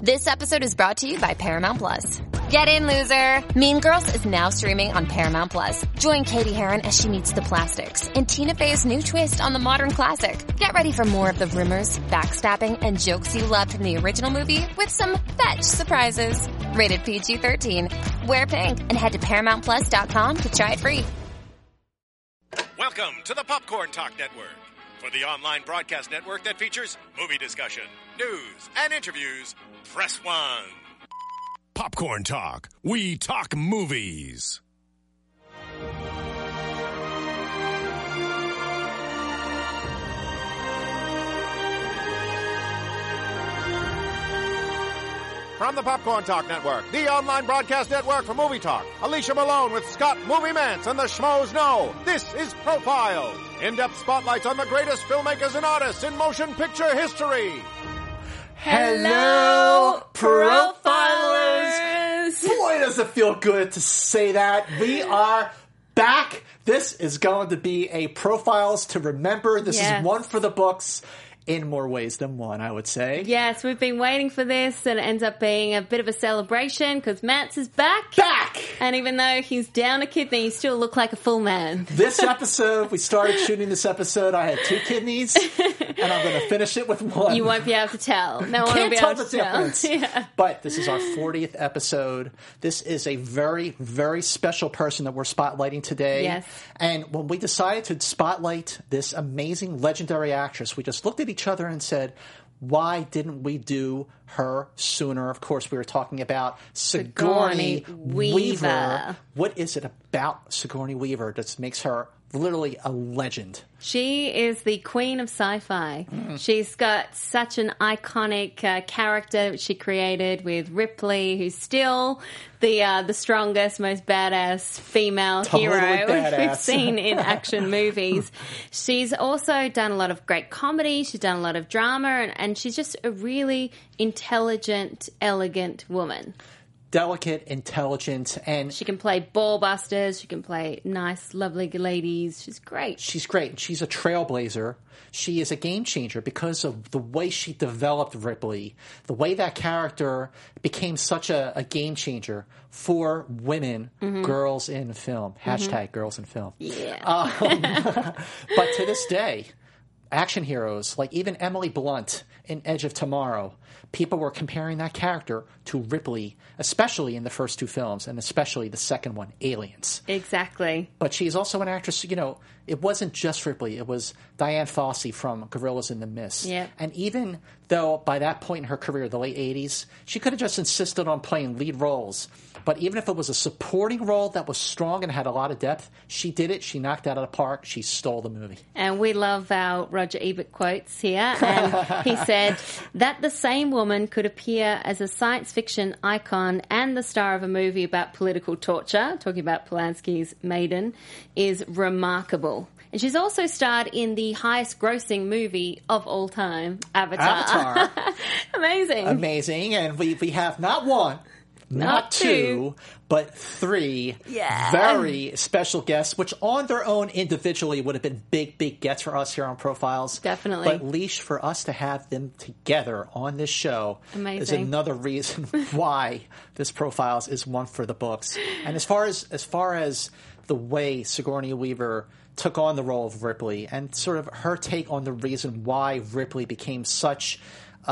This episode is brought to you by Paramount Plus. Get in, loser! Mean Girls is now streaming on Paramount Plus. Join Cady Heron as she meets the plastics in Tina Fey's new twist on the modern classic. Get ready for more of the rumors, backstabbing, and jokes you loved from the original movie with some fetch surprises. Rated PG-13. Wear pink and head to ParamountPlus.com to try it free. Welcome to the Popcorn Talk Network, for the online broadcast network that features movie discussion, news, and interviews. Press one. Popcorn Talk. We talk movies. From the Popcorn Talk Network, the online broadcast network for movie talk, Alicia Malone with Scott Movie Mantz and the Schmoes Know. This is Profiles. In-depth spotlights on the greatest filmmakers and artists in motion picture history. Hello, profilers! Boy, does it feel good to say that. We are back. This is going to be a profiles to remember. This Yes. is one for the books in more ways than one, I would say. Yes, we've been waiting for this, and it ends up being a bit of a celebration because Mantz is back. Back! And even though he's down a kidney, he still look like a full man. This episode, we started shooting this episode. I had two kidneys, and I'm going to finish it with one. You won't be able to tell. No one will be tell able the to tell. difference. yeah. But this is our 40th episode. This is a very, very special person that we're spotlighting today. Yes. And when we decided to spotlight this amazing, legendary actress, we just looked at each other and said, why didn't we do her sooner? Of course, we were talking about Sigourney, Sigourney Weaver. Weaver. What is it about Sigourney Weaver that makes her literally a legend? She is the queen of sci-fi. Mm. She's got such an iconic uh, character she created with Ripley, who's still the uh, the strongest, most badass female Totally hero we've seen in action movies. She's also done a lot of great comedy. She's done a lot of drama, and, and she's just a really intelligent, elegant woman. Delicate, intelligent, and She can play ball busters. She can play nice, lovely ladies. She's great. she's great. She's a trailblazer. She is a game changer because of the way she developed Ripley, the way that character became such a, a game changer for women, mm-hmm. girls in film. Mm-hmm. Hashtag girls in film. Yeah. Um, but to this day, action heroes like even Emily Blunt in Edge of Tomorrow, people were comparing that character to Ripley, especially in the first two films, and especially the second one, Aliens exactly. but she's also an actress. You know, it wasn't just Ripley; it was Dian Fossey from Gorillas in the Mist. Yeah. And even though by that point in her career, the late '80s, she could have just insisted on playing lead roles. But even if it was a supporting role that was strong and had a lot of depth, she did it. She knocked it out of the park. She stole the movie. And we love our Roger Ebert quotes here. And he said that the same woman could appear as a science fiction icon and the star of a movie about political torture, talking about Polanski's Maiden, is remarkable. And she's also starred in the highest grossing movie of all time, Avatar. Avatar. Amazing. Amazing, and we we have not one. Not, Not two, two. but three Yeah. very special guests, which on their own individually would have been big, big gets for us here on Profiles. Definitely. But leash for us to have them together on this show is another reason why this Profiles is one for the books. And as far as as far as the way Sigourney Weaver took on the role of Ripley and sort of her take on the reason why Ripley became such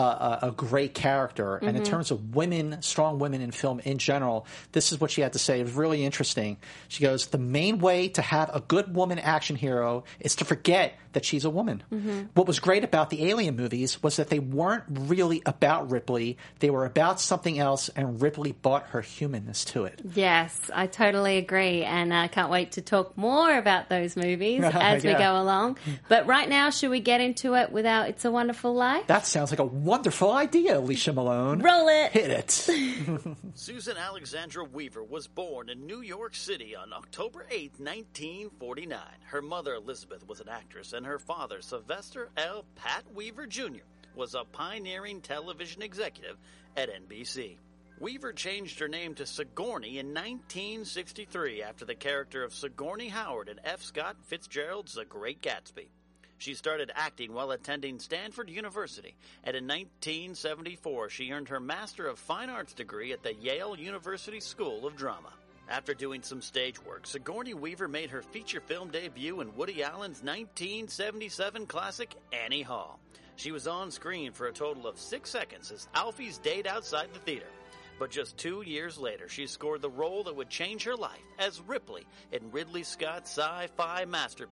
a, a, great character. And in mm-hmm. terms of women, strong women in film in general, this is what she had to say. It was really interesting. She goes, The main way to have a good woman action hero is to forget that she's a woman. Mm-hmm. What was great about the Alien movies was that they weren't really about Ripley, they were about something else, and Ripley brought her humanness to it. Yes, I totally agree, and I can't wait to talk more about those movies as we go along. But right now, should we get into it without "It's a Wonderful Life"? That sounds like a wonderful idea, Alicia Malone. Roll it. Hit it. Susan Alexandra Weaver was born in New York City on October 8, 1949. Her mother, Elizabeth, was an actress, and her father, Sylvester L. Pat Weaver Jr., was a pioneering television executive at NBC. Weaver changed her name to Sigourney in 1963 after the character of Sigourney Howard in F. Scott Fitzgerald's The Great Gatsby. She started acting while attending Stanford University, and in 1974 she earned her Master of Fine Arts degree at the Yale University School of Drama. After doing some stage work, Sigourney Weaver made her feature film debut in Woody Allen's 1977 classic Annie Hall. She was on screen for a total of six seconds as Alvy's date outside the theater. But just two years later, she scored the role that would change her life as Ripley in Ridley Scott's sci fi masterpiece.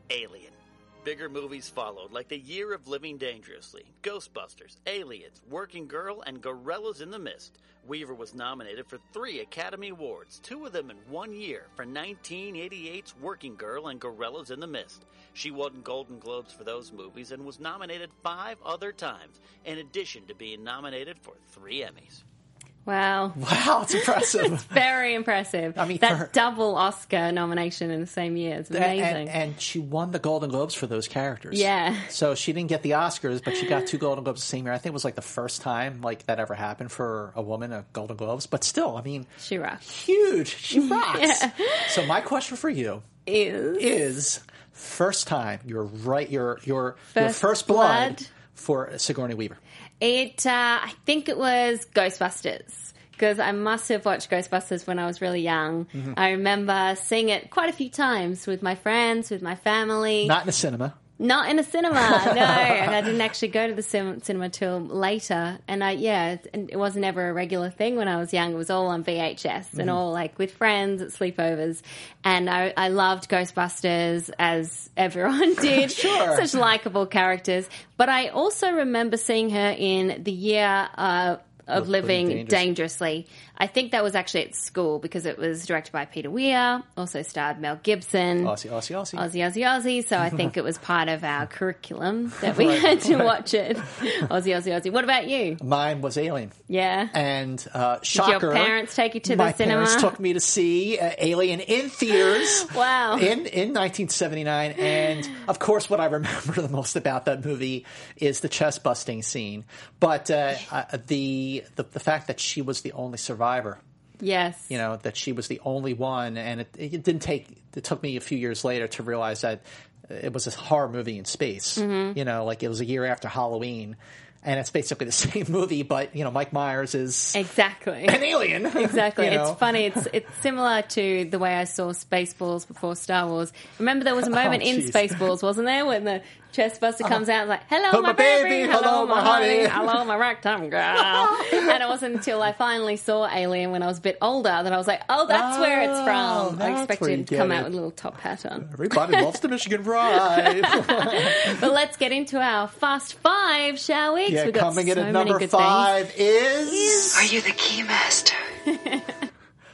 Bigger movies followed, like The Year of Living Dangerously, Ghostbusters, Aliens, Working Girl, and Gorillas in the Mist. Weaver was nominated for three Academy Awards, two of them in one year, for 1988's Working Girl and Gorillas in the Mist. She won Golden Globes for those movies and was nominated five other times, in addition to being nominated for three Emmys. Wow. Wow, it's impressive. Very impressive. I mean, that her- double Oscar nomination in the same year is amazing. And, and she won the Golden Globes for those characters. Yeah. So she didn't get the Oscars, but she got two Golden Globes the same year. I think it was like the first time like that ever happened for a woman a Golden Globes. But still, I mean, she rocks. huge. She rocks. So my question for you Is is: first time you're right, your your your First first blood, blood. for Sigourney Weaver. It, uh, I think it was Ghostbusters. Because I must have watched Ghostbusters when I was really young. Mm-hmm. I remember seeing it quite a few times with my friends, with my family. Not in the cinema. Not in a cinema, no. and I didn't actually go to the cin- cinema till later. And I, yeah, it, it wasn't ever a regular thing when I was young. It was all on VHS Mm-hmm. and all like with friends at sleepovers. And I, I loved Ghostbusters as everyone did. Sure. Such likable characters. But I also remember seeing her in the year, uh, of Living living Dangerously. I think that was actually at school because it was directed by Peter Weir, also starred Mel Gibson. Aussie, Aussie, Aussie. Aussie, Aussie, Aussie. So I think it was part of our curriculum that we had to watch it. Aussie, Aussie, Aussie. What about you? Mine was Alien. Yeah. And uh, your shocker, parents take you to the my cinema? parents took me to see uh, Alien in theaters. Wow. In in 1979, and of course, what I remember the most about that movie is the chest busting scene. But uh, uh, the, the the fact that she was the only survivor. Yes. You know that she was the only one, and it, it didn't take. It took me a few years later to realize that it was a horror movie in space. Mm-hmm. You know, like it was a year after Halloween. And it's basically the same movie, but you know, Mike Myers is Exactly. an alien. Exactly. You know? It's funny. It's it's similar to the way I saw Spaceballs before Star Wars. Remember, there was a moment in Oh, jeez. Spaceballs, wasn't there, when the chestbuster uh-huh. comes out and like, "Hello, Oh, my, my baby. baby. Hello, my honey." Hello, my ragtime girl." and it wasn't until I finally saw Alien when I was a bit older that I was like, "Oh, that's where it's Oh, from." I expected it to come get out with a little top hat on. Everybody loves the Michigan Ride. But let's get into our fast five, shall we? 'Cause yeah, we've got coming in at number good five is, Are you the keymaster?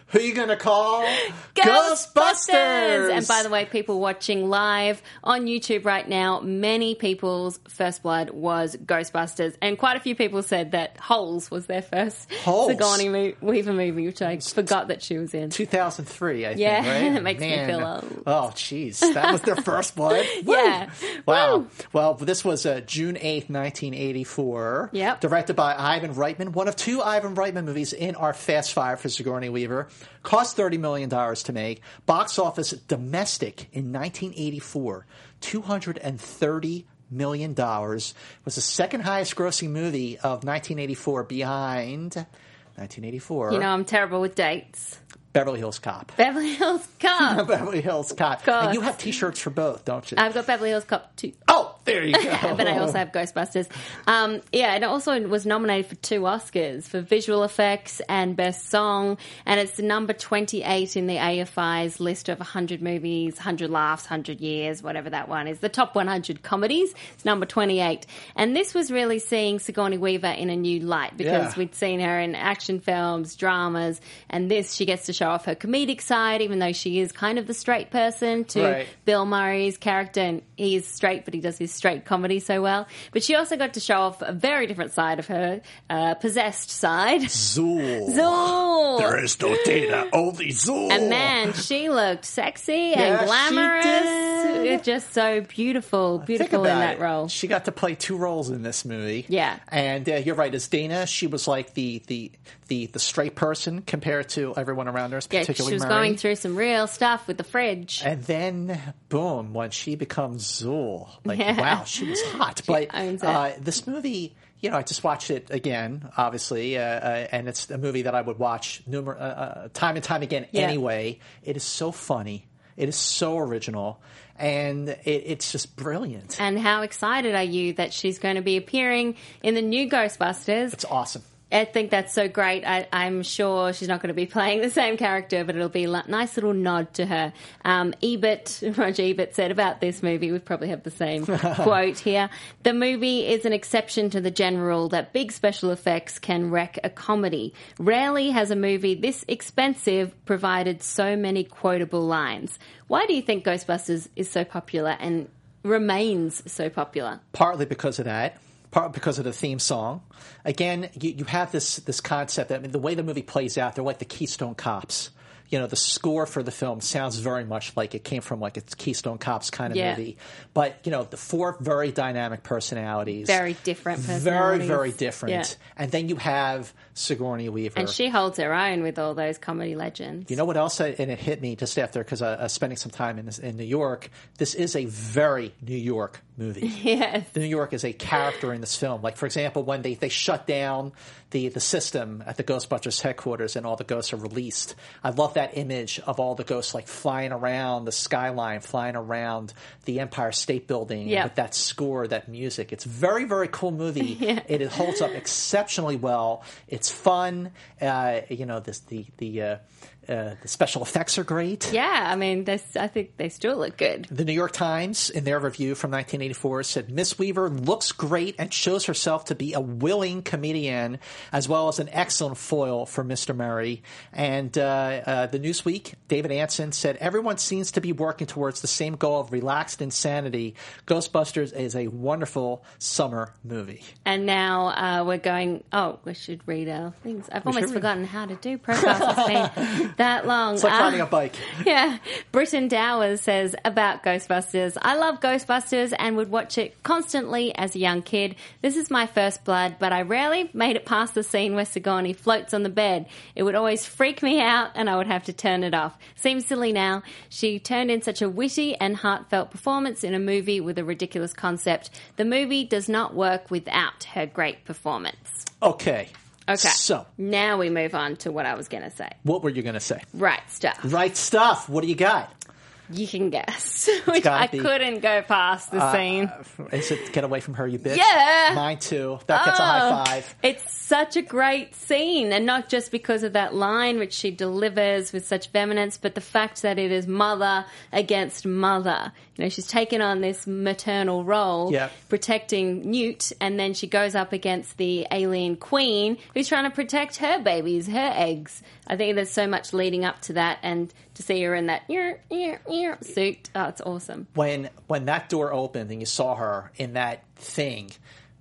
who you gonna call? Ghostbusters! And by the way, people watching live on YouTube right now, many people's first blood was Ghostbusters, and quite a few people said that Holes was their first Holes? Sigourney Mo- Weaver movie, which I forgot that she was in. 2003, I Yeah, think, right? it makes me feel old. Oh, jeez. That was their first blood? Yeah. Wow. Woo! Well, this was uh, June 8th, 1984. Yep. Directed by Ivan Reitman, one of two Ivan Reitman movies in our Fast Five for Sigourney Weaver. Cost $30 million to make. Box office domestic in 1984, $230 million. Was the second highest grossing movie of 1984 behind 1984. You know, I'm terrible with dates. Beverly Hills Cop. Beverly Hills Cop. Beverly Hills Cop. And you have T-shirts for both, don't you? I've got Beverly Hills Cop too. oh, There you go. but I also have Ghostbusters. Um, yeah, and it also was nominated for two Oscars for visual effects and best song, and it's number 28 in the AFI's list of 100 movies, 100 laughs, 100 years, whatever that one is. The top 100 comedies. It's number 28. And this was really seeing Sigourney Weaver in a new light because Yeah. we'd seen her in action films, dramas, and this she gets to show off her comedic side, even though she is kind of the straight person to Right. Bill Murray's character, and he is straight, but he does his straight comedy so well. But she also got to show off a very different side of her, uh, possessed side. Zuul. Zuul! There is no Dana, only Zuul. And man, she looked sexy Yeah, and she glamorous. Just so beautiful, beautiful in that it. role. She got to play two roles in this movie. Yeah. and uh, you're right. As Dana, she was like the the the the straight person compared to everyone around her, Yeah, particularly she was Murray. going through some real stuff with the fridge. And then, boom, when she becomes Zuul, like, Yeah. wow, she was hot. but uh, this movie, you know, I just watched it again, obviously, uh, uh, and it's a movie that I would watch numer- uh, uh, time and time again Yeah. anyway. It is so funny. It is so original. And it, it's just brilliant. and how excited are you that she's going to be appearing in the new Ghostbusters? It's awesome. I think that's so great. I, I'm sure she's not going to be playing the same character, but it'll be a nice little nod to her. Um, Ebert, Roger Ebert said about this movie, we probably have the same quote here. The movie is an exception to the general rule that big special effects can wreck a comedy. Rarely has a movie this expensive provided so many quotable lines. Why do you think Ghostbusters is so popular and remains so popular? partly because of that, partly because of the theme song. Again, you, you have this this concept. that I mean, the way the movie plays out, they're like the Keystone Cops. You know, the score for the film sounds very much like it came from like a Keystone Cops kind of Yeah. movie. But you know, the four very dynamic personalities, Very different very personalities. very very different. Yeah. And then you have Sigourney Weaver, And she holds her own with all those comedy legends. you know what else? I, and it hit me just after because I, I was spending some time in, in New York. This is a very New York movie. Yes. New York is a character in this film. Like, for example, when they, they shut down the, the system at the Ghostbusters headquarters and all the ghosts are released, I love that image of all the ghosts like flying around the skyline, flying around the Empire State Building Yeah. with that score, that music. It's very, very cool movie. it, it holds up exceptionally well. It's fun. Uh, you know, this, the, the, uh, uh, the special effects are great. Yeah, I mean, this, I think they still look good. The New York Times, in their review from 1984, said Miss Weaver looks great and shows herself to be a willing comedian as well as an excellent foil for Mr. Murray. And uh, uh, the Newsweek, David Ansen said everyone seems to be working towards the same goal of relaxed insanity. Ghostbusters is a wonderful summer movie. And now uh, we're going. Oh, we should read our things. I've We almost read. forgotten how to do profiles. That long. It's like Uh, riding a bike. Yeah. Britton Dowers says about Ghostbusters I love Ghostbusters and would watch it constantly as a young kid. This is my first blood, but I rarely made it past the scene where Sigourney floats on the bed. It would always freak me out and I would have to turn it off. Seems silly now. She turned in such a witty and heartfelt performance in a movie with a ridiculous concept. The movie does not work without her great performance. Okay. Okay. So, Now we move on to what I was going to say. what were you going to say? Right stuff. Right stuff. What do you got? You can guess. Which I be- couldn't go past the uh, scene. Is it Get Away from Her, You Bitch? Yeah. Mine too. That gets a high oh, five. It's such a great scene, and not just because of that line which she delivers with such vehemence, but the fact that it is mother against mother. You know, she's taken on this maternal role, Yep. protecting Newt, and then she goes up against the alien queen who's trying to protect her babies, her eggs. I think there's so much leading up to that, and to see her in that ear, ear, ear suit, oh, it's awesome. when when that door opened and you saw her in that thing,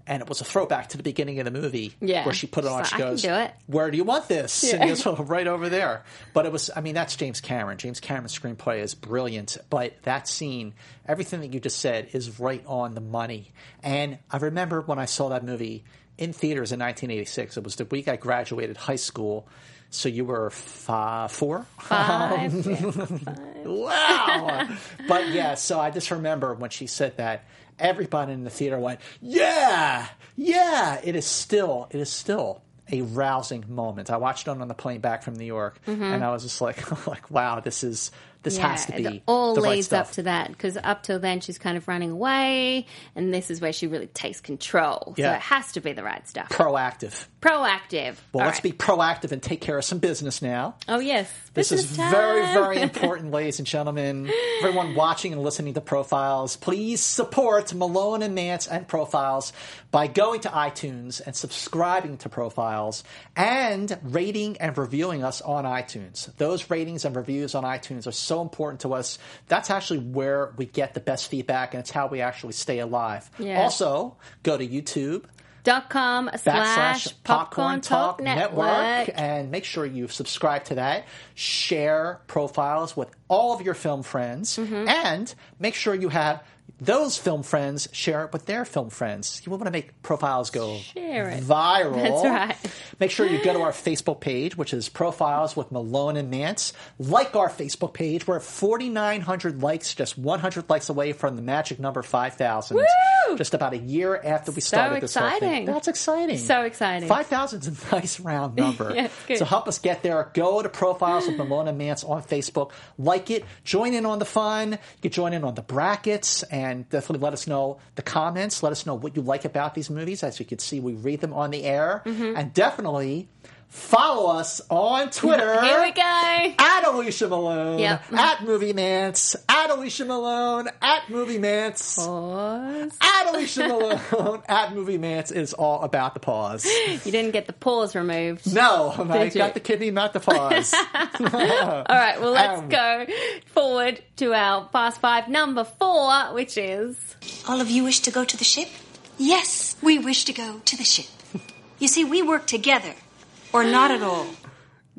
and it was a throwback to the beginning of the movie, Yeah. where she put it on. like, she goes, do it." "Where do you want this?" Yeah. And he goes, "Oh, right over there. But it was, I mean, that's James Cameron. James Cameron's screenplay is brilliant, but that scene, everything that you just said, is right on the money. And I remember when I saw that movie in theaters in 1986. It was the week I graduated high school. So you were five, four? Five. wow. but yeah, so I just remember when she said that, everybody in the theater went, "Yeah, yeah." It is still, it is still a rousing moment. I watched it on the plane back from New York, Mm-hmm. and I was just like, like, wow, this is This Yeah, has to be it all the right leads stuff. up to that because up till then she's kind of running away, and this is where she really takes control. So it has to be the right stuff. proactive. Proactive. Well, All let's right. be proactive and take care of some business now. Oh yes, This is Business very, very important, ladies and gentlemen. Everyone watching and listening to Profiles, please support Malone and Mantz and Profiles by going to iTunes and subscribing to Profiles and rating and reviewing us on iTunes. Those ratings and reviews on iTunes are so important to us. That's actually where we get the best feedback and it's how we actually stay alive. Yeah. Also, go to YouTube dot com slash popcorn talk network. and make sure you subscribe to that share profiles with all of your film friends Mm-hmm. and make sure you have those film friends share it with their film friends you want to make profiles go Share it. viral That's right. make sure you go to our facebook page which is profiles with malone and nance like our facebook page we're at 4900 likes just 100 likes away from the magic number 5000 Woo! just about a year after we So started this whole thing that's exciting So exciting. 5,000 is a nice round number. Yeah. So help us get there. Go to Profiles with Malone and Mantz on Facebook. Like it. Join in on the fun. You can join in on the brackets and definitely let us know the comments. Let us know what you like about these movies. As you can see, we read them on the air. Mm-hmm. And definitely follow us on Twitter. Here we go. At Alicia Malone, Yep. at Movie Mantz, at Alicia Malone, at Movie Mantz, Pause. at Alicia Malone, at Movie Mantz is all about the pause. You didn't get the pause removed. No, I Did you? got the kidney, not the pause. All right, well, let's Um, go forward to our Fast Five number four, which is. All of you wish to go to the ship? Yes, we wish to go to the ship. You see, we work together. Or not at all.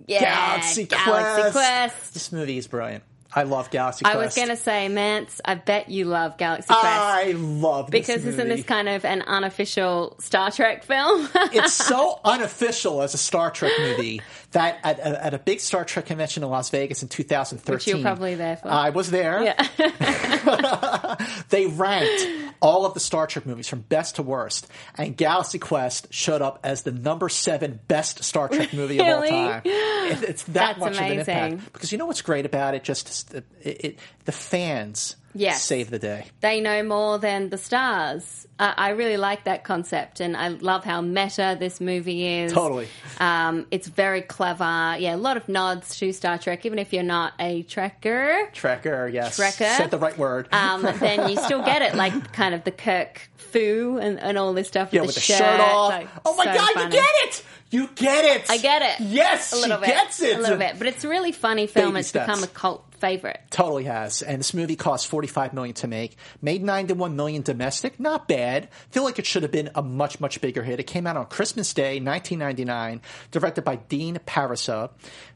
Yeah, Galaxy, Galaxy Quest. Quest. This movie is brilliant. I love Galaxy Quest. I was going to say, Mantz, I bet you love Galaxy Quest. I love this because isn't this kind of an unofficial Star Trek film? it's so unofficial as a Star Trek movie that at, at, at a big Star Trek convention in Las Vegas in 2013, Which you were probably there for. I was there. yeah. They ranked all of the Star Trek movies from best to worst, and Galaxy Quest showed up as the number seven best Star Trek movie of all time. It- it's that That's much of an impact because you know what's great about it? Just it, it, the fans Yes. save the day. they know more than the stars. Uh, I really like that concept, and I love how meta this movie is. Totally. Um, it's very clever. Yeah, a lot of nods to Star Trek, even if you're not a Trekker. Trekker, yes. Trekker. Said the right word. Um, then you still get it, like kind of the Kirk foo and, and all this stuff. yeah, with with the shirt, shirt off. oh my so god, funny. you get it! You get it! I get it. Yes, a little she bit. gets it. A little bit, but it's a really funny film. Baby it's steps. become a cult favorite. Totally has. And this movie cost 45 million to make. Made 91 million domestic. Not bad. Feel like it should have been a much, much bigger hit. It came out on Christmas Day, 1999, directed by Dean Parisot.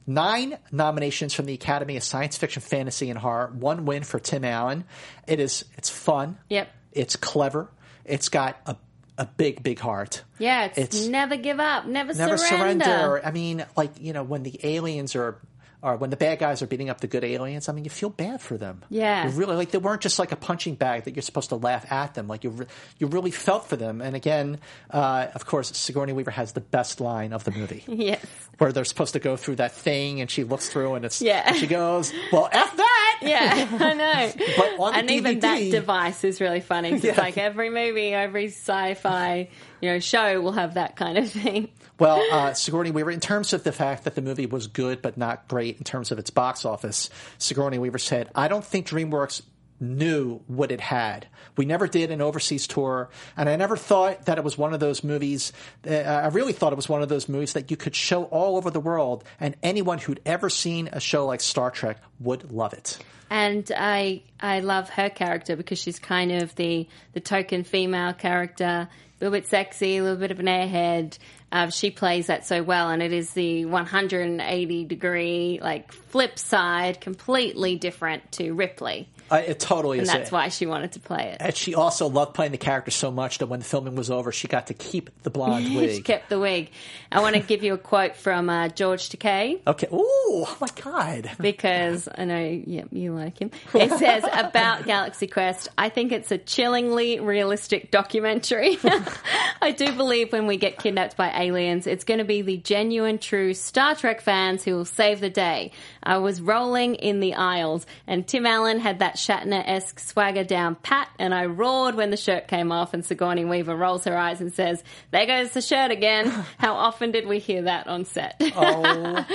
Nine nominations from the Academy of Science Fiction, Fantasy, and Horror. One win for Tim Allen. It is, it's fun. Yep. It's clever. It's got a, a big, big heart. Yeah, it's, It's- never give up, never, Never surrender. surrender. I mean, like, you know, when the aliens are or when the bad guys are beating up the good aliens, I mean, you feel bad for them. Yeah. You really like they weren't just like a punching bag that you're supposed to laugh at them. Like you, re- you really felt for them. And again, uh, of course, Sigourney Weaver has the best line of the movie, Yes. where they're supposed to go through that thing, and she looks through, and it's Yeah. and she goes, "Well, f that." Yeah, I know. But on the and even that device is really funny. Yeah. It's like every movie, every sci-fi, you know, show will have that kind of thing. Well, uh, Sigourney Weaver, in terms of the fact that the movie was good but not great in terms of its box office, Sigourney Weaver said, I don't think DreamWorks knew what it had. We never did an overseas tour, and I never thought that it was one of those movies. Uh, I really thought it was one of those movies that you could show all over the world, and anyone who'd ever seen a show like Star Trek would love it. And I I love her character because she's kind of the the token female character, little bit sexy, a little bit of an airhead. Uh, she plays that so well, and it is the 180 degree like flip side, completely different to Ripley. Uh, it totally is and is. that's why she wanted to play it. And she also loved playing the character so much that when the filming was over, she got to keep the blonde wig. she kept the wig. I want to give you a quote from uh, George Takei. Okay. Ooh, oh my God. because I know yeah, you like him. It says about Galaxy Quest, I think it's a chillingly realistic documentary. I do believe when we get kidnapped by aliens, it's going to be the genuine, true Star Trek fans who will save the day. I was rolling in the aisles, and Tim Allen had that Shatner esque swagger down pat, and I roared when the shirt came off, and Sigourney Weaver rolls her eyes and says, There goes the shirt again. How often did we hear that on set? Oh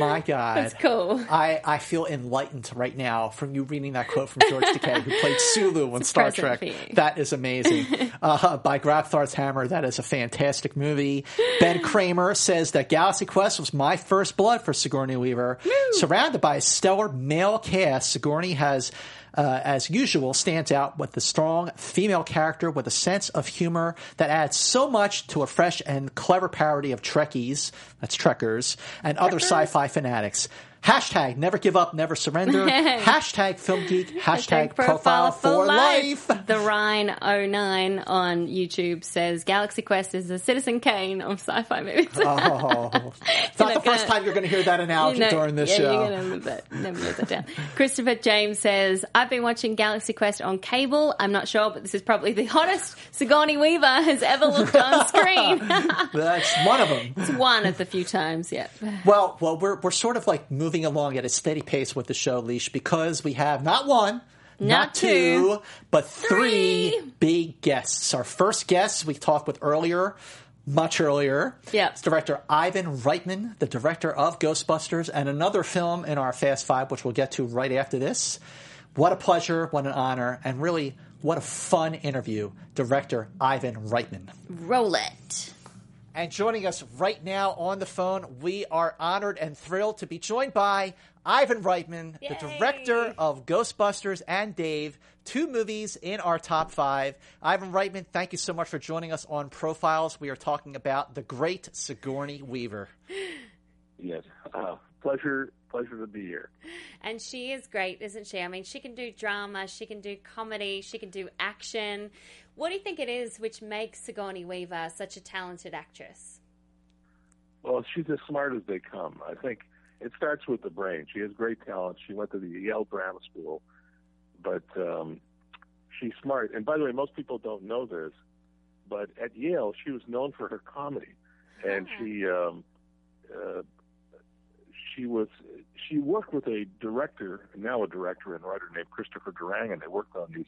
my God. That's cool. I, I feel enlightened right now from you reading that quote from George Takei, who played Sulu on Star Trek. That is amazing. uh, by Grabthar's Hammer, that is a fantastic movie. Ben Kramer says that Galaxy Quest was my first blood for Sigourney Weaver. Surrounded by a stellar male cast, Sigourney has uh, as usual, stands out with the strong female character with a sense of humor that adds so much to a fresh and clever parody of Trekkies, that's Trekkers, and other sci-fi fanatics. Hashtag never give up, never surrender. hashtag film geek. Hashtag, profile, for life. The Rhine 09 on YouTube says Galaxy Quest is the Citizen Kane of sci-fi movies. Oh, it's not the first time you're going to hear that analogy You know, during this yeah, show. You're gonna that, never live that down. Christopher James says, I've been watching Galaxy Quest on cable. I'm not sure, but this is probably the hottest Sigourney Weaver has ever looked on screen. That's one of them. it's one of the few times, yeah. Well, well, we're we're sort of like moving along at a steady pace with the show, Leash, because we have not one, not, Not two, two, but three, big guests. Our first guest we talked with earlier, much earlier. Yeah. It's director Ivan Reitman, the director of Ghostbusters, and another film in our Fast Five, which we'll get to right after this. What a pleasure, what an honor, and really what a fun interview. Director Ivan Reitman. Roll it. And joining us right now on the phone, we are honored and thrilled to be joined by Ivan Reitman, the director of Ghostbusters and Dave, two movies in our top five. Ivan Reitman, thank you so much for joining us on Profiles. We are talking about the great Sigourney Weaver. Yes, uh, pleasure, pleasure to be here. And she is great, isn't she? I mean, she can do drama, she can do comedy, she can do action. What do you think it is which makes Sigourney Weaver such a talented actress? Well, she's as smart as they come. I think it starts with the brain. She has great talent. She went to the Yale Drama School, but um, she's smart. And by the way, most people don't know this, but at Yale, she was known for her comedy, and she um, uh, she was she worked with a director, now a director and writer named Christopher Durang, and they worked on these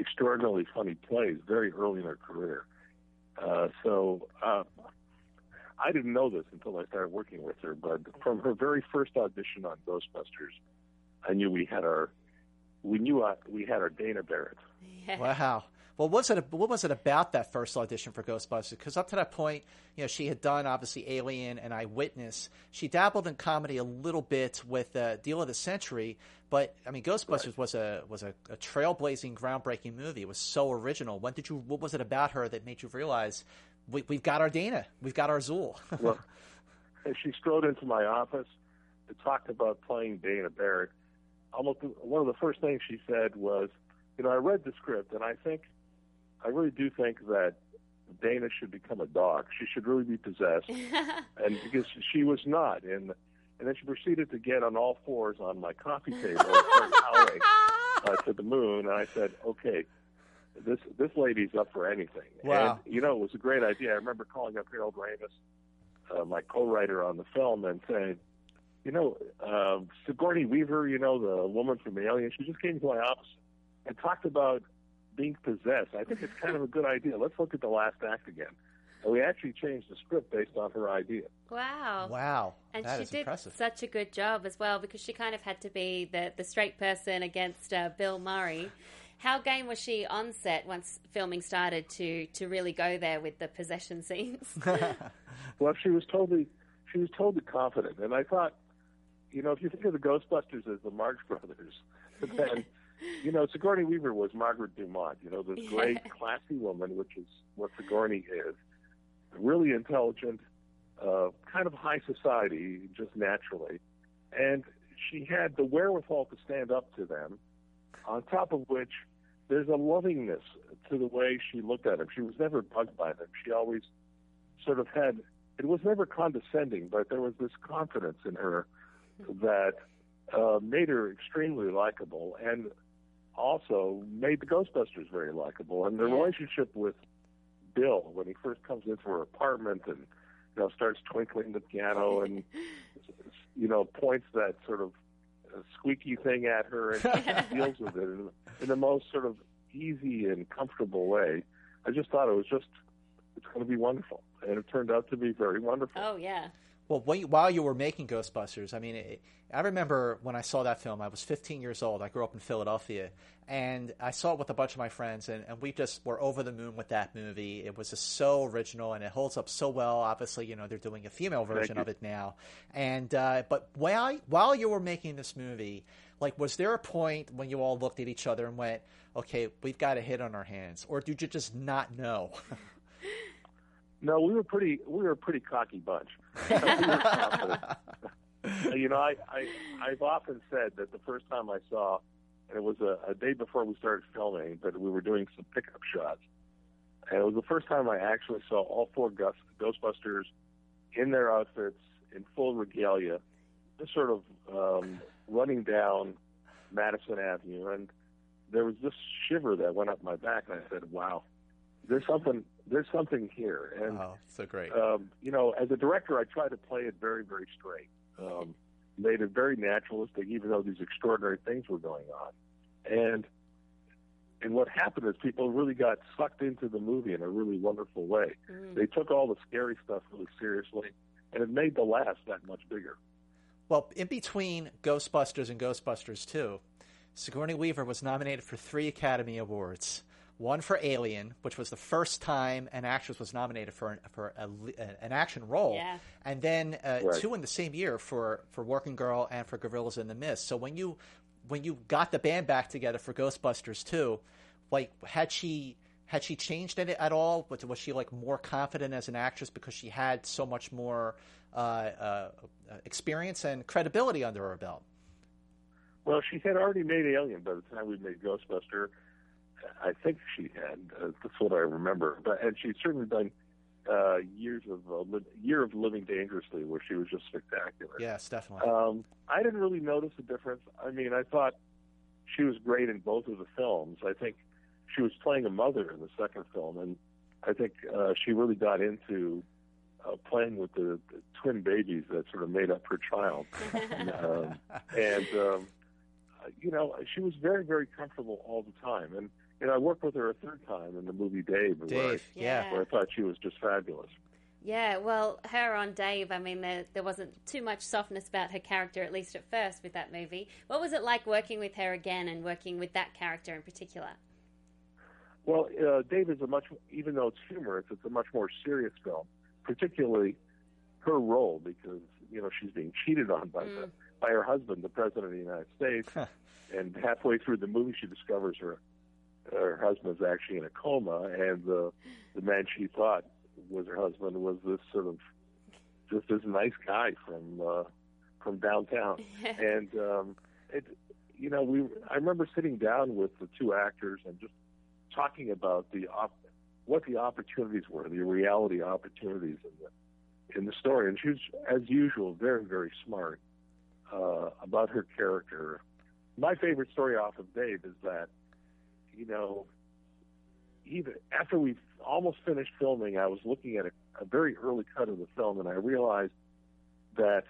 extraordinarily funny plays very early in her career. Uh, so uh, I didn't know this until I started working with her, but from her very first audition on Ghostbusters, I knew we had our we knew uh, we had our Dana Barrett. Wow. Well, what was it? What was it about that first audition for Ghostbusters? Because up to that point, you know, she had done obviously Alien and Eyewitness. She dabbled in comedy a little bit with uh, Deal of the Century, but I mean, Ghostbusters was a was a, a trailblazing, groundbreaking movie. It was so original. When did you? What was it about her that made you realize we, we've got our Dana, we've got our Zuul? well, and she strode into my office to talk about playing Dana Barrett. Almost one of the first things she said was, "You know, I read the script, and I think." I really do think that Dana should become a dog. She should really be possessed, and because she was not, and and then she proceeded to get on all fours on my coffee table and start howling uh, to the moon. And I said, "Okay, this this lady's up for anything." Wow. And you know, it was a great idea. I remember calling up Harold Ramis, uh, my co-writer on the film, and saying, "You know, uh, Sigourney Weaver, you know, the woman from Alien, she just came to my office and talked about." Being possessed. I think it's kind of a good idea. Let's look at the last act again. And we actually changed the script based on her idea. Wow. Wow. And that she is did impressive. such a good job as well because she kind of had to be the, the straight person against uh, Bill Murray. How game was she on set once filming started to, to really go there with the possession scenes? well, she was totally she was totally confident, and I thought, you know, if you think of the Ghostbusters as the Marx Brothers, then you know, Sigourney Weaver was Margaret Dumont, you know, this great, classy woman, which is what Sigourney is. Really intelligent, uh, kind of high society, just naturally. And she had the wherewithal to stand up to them On top of which, there's a lovingness to the way she looked at them. She was never bugged by them. She always sort of had. It was never condescending, but there was this confidence in her that uh, made her extremely likable, and also made the Ghostbusters very likable. And the relationship with Bill when he first comes into her apartment and you know starts twinkling the piano and you know points that sort of uh, squeaky thing at her and deals with it in, in the most sort of easy and comfortable way. I just thought it was just it's going to be wonderful, and it turned out to be very wonderful. Oh yeah. Well, while you were making Ghostbusters, I mean, it, I remember when I saw that film. I was 15 years old. I grew up in Philadelphia, and I saw it with a bunch of my friends, and, and we just were over the moon with that movie. It was just so original, and it holds up so well. Obviously, you know they're doing a female version of it now, and uh, but while while you were making this movie, like, was there a point when you all looked at each other and went, "Okay, we've got a hit on our hands," or did you just not know? No, we were pretty we were a pretty cocky bunch. you know, I, I I've often said that the first time I saw, and it was a, a day before we started filming, but we were doing some pickup shots, and it was the first time I actually saw all four Ghost, Ghostbusters in their outfits in full regalia, just sort of um, running down Madison Avenue, and there was this shiver that went up my back, and I said, "Wow, there's something there's something here." And oh, so great. um, you know, as a director, I try to play it very, very straight. Um, made it very naturalistic, even though these extraordinary things were going on. And and what happened is people really got sucked into the movie in a really wonderful way. They took all the scary stuff really seriously, and it made the laughs that much bigger. Well, in between Ghostbusters and Ghostbusters 2, Sigourney Weaver was nominated for three Academy Awards. One for Alien, which was the first time an actress was nominated for an, for a, an action role, Yeah. and then uh, Right. two in the same year for, for Working Girl and for Gorillas in the Mist. So when you when you got the band back together for Ghostbusters 2, like had she had she changed it at all? Was, was she like more confident as an actress because she had so much more uh, uh, experience and credibility under her belt? Well, she had already made Alien by the time we made Ghostbuster. I think she had. Uh, that's what I remember. But and she'd certainly done uh, years of uh, li- year of living dangerously, where she was just spectacular. Yes, definitely. Um, I didn't really notice a difference. I mean, I thought she was great in both of the films. I think she was playing a mother in the second film, and I think uh, she really got into uh, playing with the, the twin babies that sort of made up her child. um, and um, uh, you know, she was very, very comfortable all the time. And you know, I worked with her a third time in the movie Dave, where, Dave, I, yeah. where I thought she was just fabulous. Yeah, well, her on Dave, I mean, there, there wasn't too much softness about her character, at least at first, with that movie. What was it like working with her again and working with that character in particular? Well, uh, Dave is a much, even though it's humorous, it's a much more serious film, particularly her role because you know she's being cheated on by the by her husband, the president of the United States, and halfway through the movie she discovers her her husband's actually in a coma, and the the man she thought was her husband was this sort of just this nice guy from uh, from downtown, and um, it you know we I remember sitting down with the two actors and just talking about the op- what the opportunities were, the reality opportunities in the in the story, and she was as usual very very smart uh, about her character. My favorite story off of Dave is that you know even after we almost finished filming, I was looking at a, a very early cut of the film, and I realized that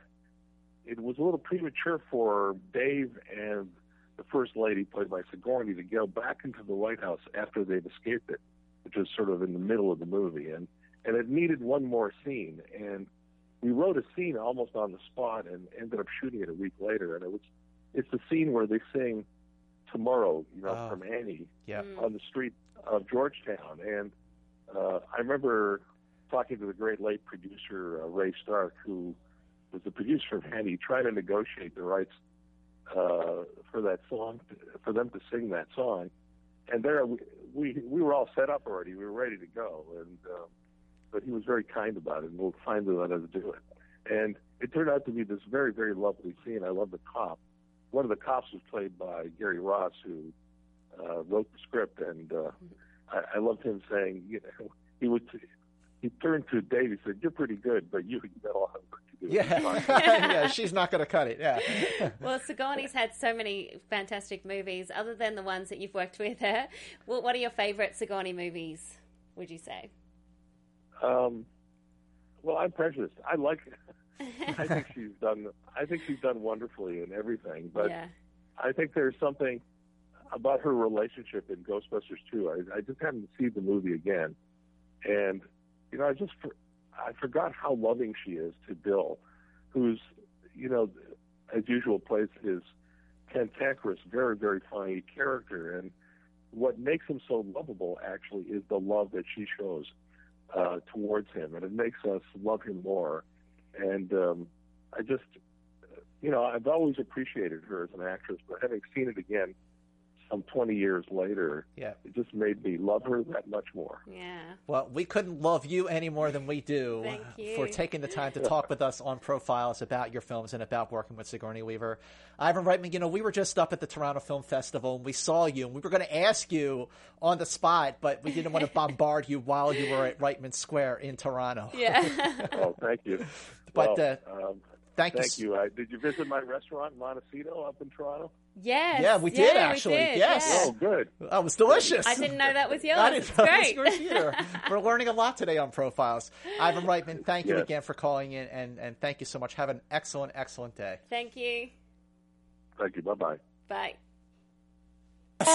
it was a little premature for Dave and the First Lady, played by Sigourney, to go back into the White House after they've escaped it, which was sort of in the middle of the movie, and and it needed one more scene, and we wrote a scene almost on the spot, and ended up shooting it a week later, and it was it's the scene where they sing tomorrow, you know, Oh. from Annie Yeah. on the street of Georgetown. And uh, I remember talking to the great late producer uh, Ray Stark, who was the producer of Annie, trying to negotiate the rights uh, for that song, for them to sing that song. And there, we we, we were all set up already. We were ready to go, and um, but he was very kind about it, and we'll finally let us do it. And it turned out to be this very, very lovely scene. I love the cop one of the cops was played by Gary Ross, who uh, wrote the script, and uh, I, I loved him saying, you know, he would he turned to Dave. He said, "You're pretty good, but you, you got a lot of work to do." Yeah, yeah, she's not going to cut it. Yeah. Well, Sigourney's had so many fantastic movies, other than the ones that you've worked with her. What what are your favorite Sigourney movies? Would you say? Um, well, I'm prejudiced. I like. I think she's done. I think she's done wonderfully in everything, but yeah. I think there's something about her relationship in Ghostbusters 2. I, I just haven't seen the movie again, and you know, I just for, I forgot how loving she is to Bill, who's you know, as usual, plays his cantankerous, very very funny character, and what makes him so lovable actually is the love that she shows uh, towards him, and it makes us love him more. And um, I just, you know, I've always appreciated her as an actress, but having seen it again some 20 years later, Yeah. it just made me love her that much more. Yeah. Well, we couldn't love you any more than we do Thank you. for taking the time to talk with us on profiles about your films and about working with Sigourney Weaver. Ivan Reitman, you know, we were just up at the Toronto Film Festival and we saw you and we were going to ask you on the spot, but we didn't want to bombard you while you were at Reitman Square in Toronto. Yeah. oh, thank you. But, Well, um, thank you thank you. I, did you visit my restaurant, Montecito, up in Toronto? yes. Yeah, we did, Yeah, actually. did, Yes. yeah. Oh, good. That was delicious. I didn't know that was yours. I didn't know great. it was yours either. We're learning a lot today on profiles. Ivan Reitman, thank you Yes. again for calling in, and, and thank you so much. Have an excellent, excellent day. Thank you. Thank you. Bye bye. Bye. All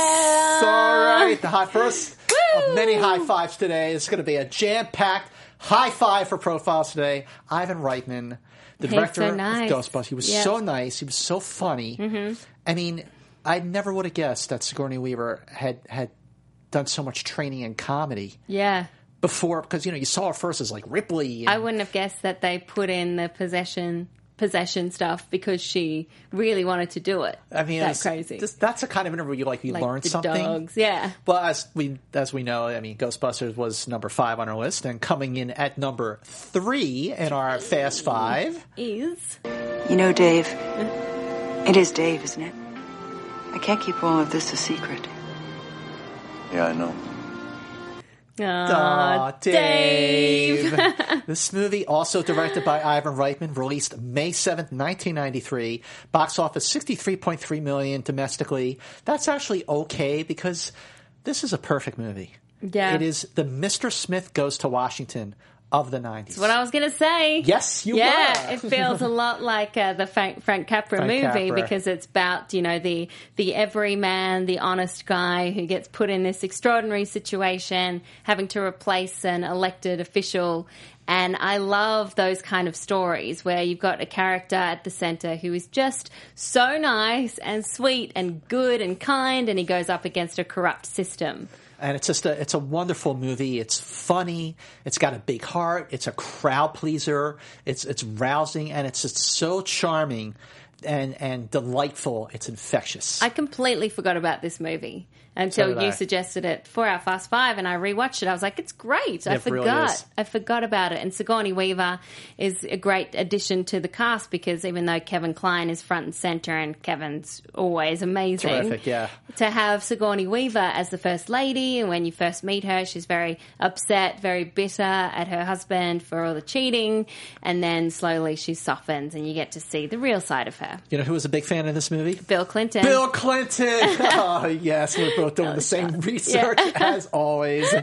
right, the high first of many high fives today. It's going to be a jam-packed high five for profiles today. Ivan Reitman, the He's director so nice. of Ghostbusters, he was Yep. so nice. He was so funny. Mm-hmm. I mean, I never would have guessed that Sigourney Weaver had had done so much training in comedy Yeah. before, because you know you saw her first as like Ripley. And, I wouldn't have guessed that they put in the possession possession stuff because she really wanted to do it. I mean, that's crazy. this- that's a kind of interview you like. You like learn something. dogs. Yeah. Well, as we as we know, I mean, Ghostbusters was number five on our list, and coming in at number three in our Fast Five. Is You know, Dave, it is Dave, isn't it? I can't keep all of this a secret. Yeah, I know. Aw, Aw, Dave. this movie, also directed by Ivan Reitman, released May seventh, nineteen ninety three. Box office sixty three point three million domestically. That's actually okay because this is a perfect movie. Yeah. it is the Mister Smith Goes to Washington of the nineties. That's what I was going to say. Yes, you yeah, were. it feels a lot like uh, the Frank, Frank Capra Frank movie Capra. because it's about you know the the everyman, the honest guy who gets put in this extraordinary situation, having to replace an elected official. And I love those kind of stories where you've got a character at the center who is just so nice and sweet and good and kind, and he goes up against a corrupt system. And it's just a it's a wonderful movie. It's funny. It's got a big heart. It's a crowd pleaser. It's it's rousing and it's just so charming and and delightful. It's infectious. I completely forgot about this movie until did you I. suggested it for our Fast Five, and I rewatched it. I was like, "It's great!" I It really forgot. I forgot about it. And Sigourney Weaver is a great addition to the cast because even though Kevin Kline is front and center, and Kevin's always amazing, Terrific, yeah. to have Sigourney Weaver as the first lady, and when you first meet her, she's very upset, very bitter at her husband for all the cheating, and then slowly she softens, and you get to see the real side of her. You know who was a big fan of this movie? Bill Clinton. Bill Clinton. oh yes, doing the oh, same research as always.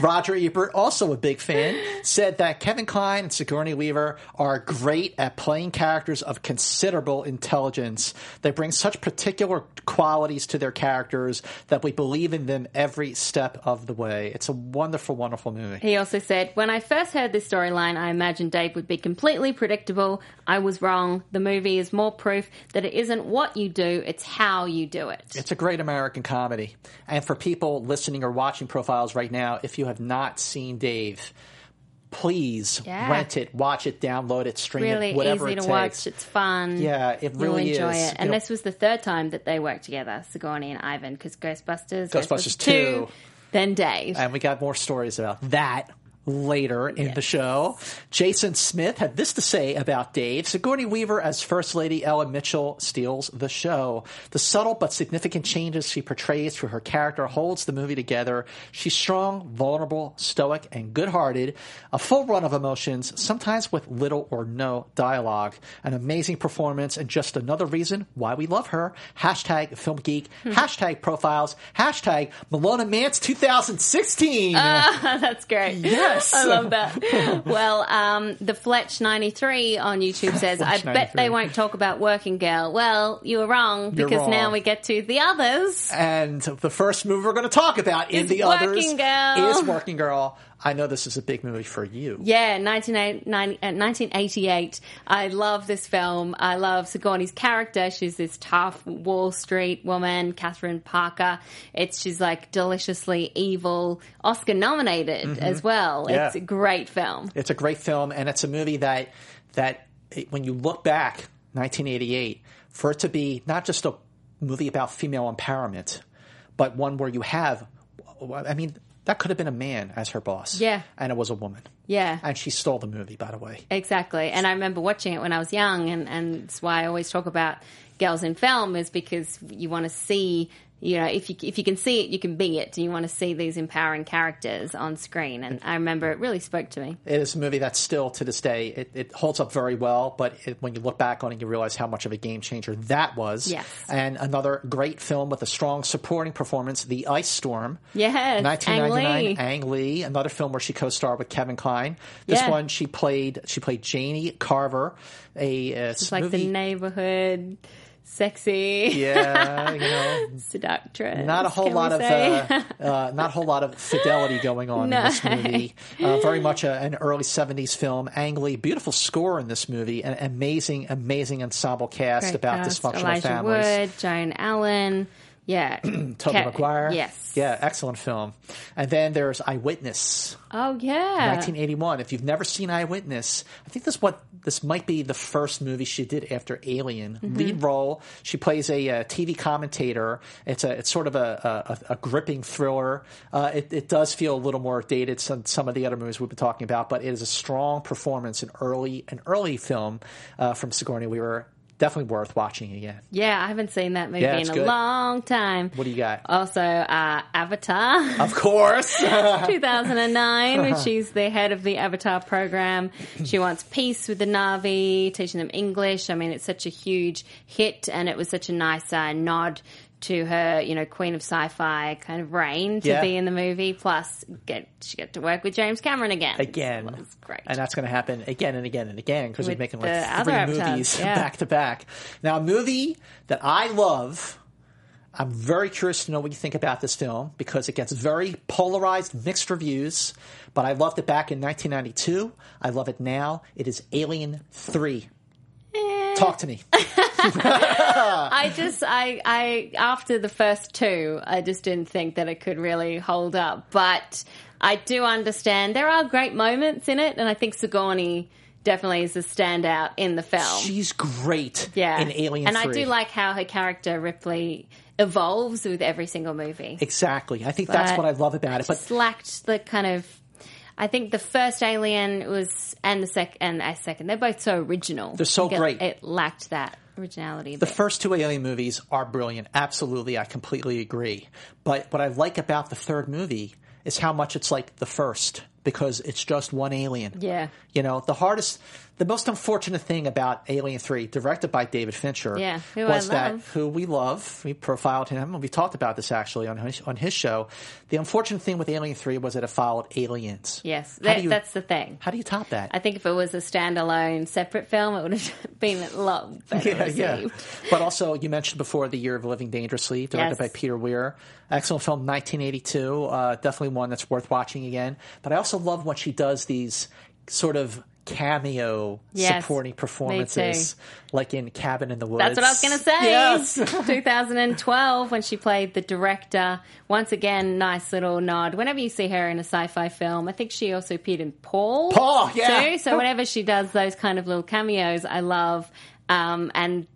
Roger Ebert, also a big fan, said that Kevin Kline and Sigourney Weaver are great at playing characters of considerable intelligence. They bring such particular qualities to their characters that we believe in them every step of the way. It's a wonderful, wonderful movie. He also said, When I first heard this storyline, I imagined Dave would be completely predictable. I was wrong. The movie is more proof that it isn't what you do, it's how you do it. It's a great American comedy. And for people listening or watching profiles right now, if you have not seen Dave, please Yeah. rent it, watch it, download it, stream really it, whatever easy it to takes. watch. It's fun. Yeah, it really You'll enjoy is. it. And this was the third time that they worked together, Sigourney and Ivan, because Ghostbusters, Ghostbusters 2, 2. then Dave. And we got more stories about that later in the show. Jason Smith had this to say about Dave. Sigourney Weaver as First Lady Ellen Mitchell steals the show. The subtle but significant changes she portrays through her character holds the movie together. She's strong, vulnerable, stoic, and good-hearted. A full run of emotions, sometimes with little or no dialogue. An amazing performance and just another reason why we love her. Hashtag Film Geek. Hashtag Profiles. Hashtag Malona Mantz 2016. Ah, that's great. Yes. I love that. well, um, the Fletch93 on YouTube says, I bet they won't talk about Working Girl. Well, you were wrong You're because now we get to the others. And the first movie we're going to talk about in Is the Working others Girl. is Working Girl. I know this is a big movie for you. Yeah, 1988. I love this film. I love Sigourney's character. She's this tough Wall Street woman, Catherine Parker. It's she's like deliciously evil, Oscar nominated Mhm. as well. Yeah. It's a great film. It's a great film, and it's a movie that that when you look back, 1988, for it to be not just a movie about female empowerment, but one where you have, I mean, that could have been a man as her boss. Yeah. and it was a woman, Yeah. and she stole the movie. By the way, Exactly. And I remember watching it when I was young, and, and it's why I always talk about girls in film is because you want to see, you know, if you if you can see it, you can be it. Do you want to see these empowering characters on screen, and I remember it really spoke to me. it is a movie that still to this day it, it holds up very well. But it, when you look back on it, you realize how much of a game changer that was. Yes. and another great film with a strong supporting performance, The Ice Storm. Yes, Ang 1999, Lee. Ang Lee, another film where she co-starred with Kevin Kline. This Yeah. one she played she played Janie Carver, a uh, It's like the neighborhood, sexy, yeah, you know, seductress. not a whole lot of uh, uh, not a whole lot of fidelity going on No. in this movie. Uh, very much a, an early '70s film. Ang Lee, beautiful score in this movie, an amazing, amazing ensemble cast Great about cast. dysfunctional Elijah families. Wood, Allen. Yeah. Tobey Ke- Maguire. Yes. Yeah, excellent film. And then there's Eyewitness. Oh, yeah. 1981. If you've never seen Eyewitness, I think this what this might be the first movie she did after Alien. Mhm. Lead role. She plays a, uh TV commentator. It's a it's sort of a a, a gripping thriller. Uh, it, it does feel a little more dated than some of the other movies we've been talking about, but it is a strong performance. in early an early film uh, from Sigourney Weaver. Definitely worth watching again. Yeah, I haven't seen that movie Yeah, in a good. long time. What do you got? Also, uh, Avatar. Of course. 2009, when she's the head of the Avatar program. She wants peace with the Na'vi, teaching them English. I mean, it's such a huge hit, and it was such a nice uh, nod to her, you know, Queen of Sci-Fi kind of reign to Yeah. be in the movie. Plus, get she get to work with James Cameron again. again. great. And that's going to happen again and again and again because they're making like three movies yeah. back to back. Now, a movie that I love. I'm very curious to know what you think about this film because it gets very polarized, mixed reviews. But I loved it back in 1992. I love it now. It is Alien 3. Talk to me. I just, I, I, after the first two, I just didn't think that it could really hold up. But I do understand there are great moments in it, and I think Sigourney definitely is a standout in the film. She's great yeah. in Alien and 3. I do like how her character Ripley evolves with every single movie. Exactly. I think that's what I love about it. But lacked the kind of. I think the first Alien was, and the sec, and a second, they're both so original. They're so I it- great. It lacked that originality. The first two Alien movies are brilliant. Absolutely, I completely agree. But what I like about the third movie is how much it's like the first because it's just one alien. Yeah. You know, the hardest, the most unfortunate thing about Alien 3, directed by David Fincher, Yeah, was that who we love. We profiled him, and we talked about this actually on his, on his show. The unfortunate thing with Alien 3 was that it followed Aliens. Yes, that, you- that's the thing. How do you top that? I think if it was a standalone, separate film, it would have been a lot better Yeah, yeah. But also, you mentioned before The Year of Living Dangerously, directed Yes. by Peter Weir. Excellent film, 1982. Uh, definitely one that's worth watching again. But I also love when she does these sort of cameo Yes, supporting performances, like in Cabin in the Woods. That's what I was going to say. Yes. 2012, when she played the director. Once again, nice little nod. Whenever you see her in a sci-fi film, I think she also appeared in Paul. Paul, yeah. Too. So whenever she does those kind of little cameos, I love. Um, and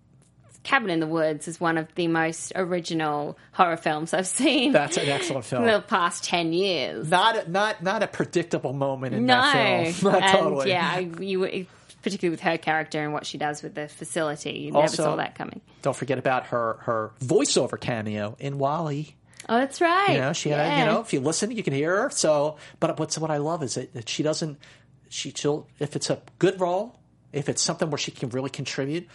Cabin in the Woods is one of the most original horror films I've seen. That's an excellent film. In the past ten years. Not a, not not a predictable moment in no, that film. Not and totally. yeah, you particularly with her character and what she does with the facility, you never Also- saw that coming. Don't forget about her her voiceover cameo in WALL-E. Oh, that's right. You know, she had, Yeah. you know, if you listen, you can hear her. So, but what's what I love is that, that she doesn't. She she'll if it's a good role, if it's something where she can really contribute,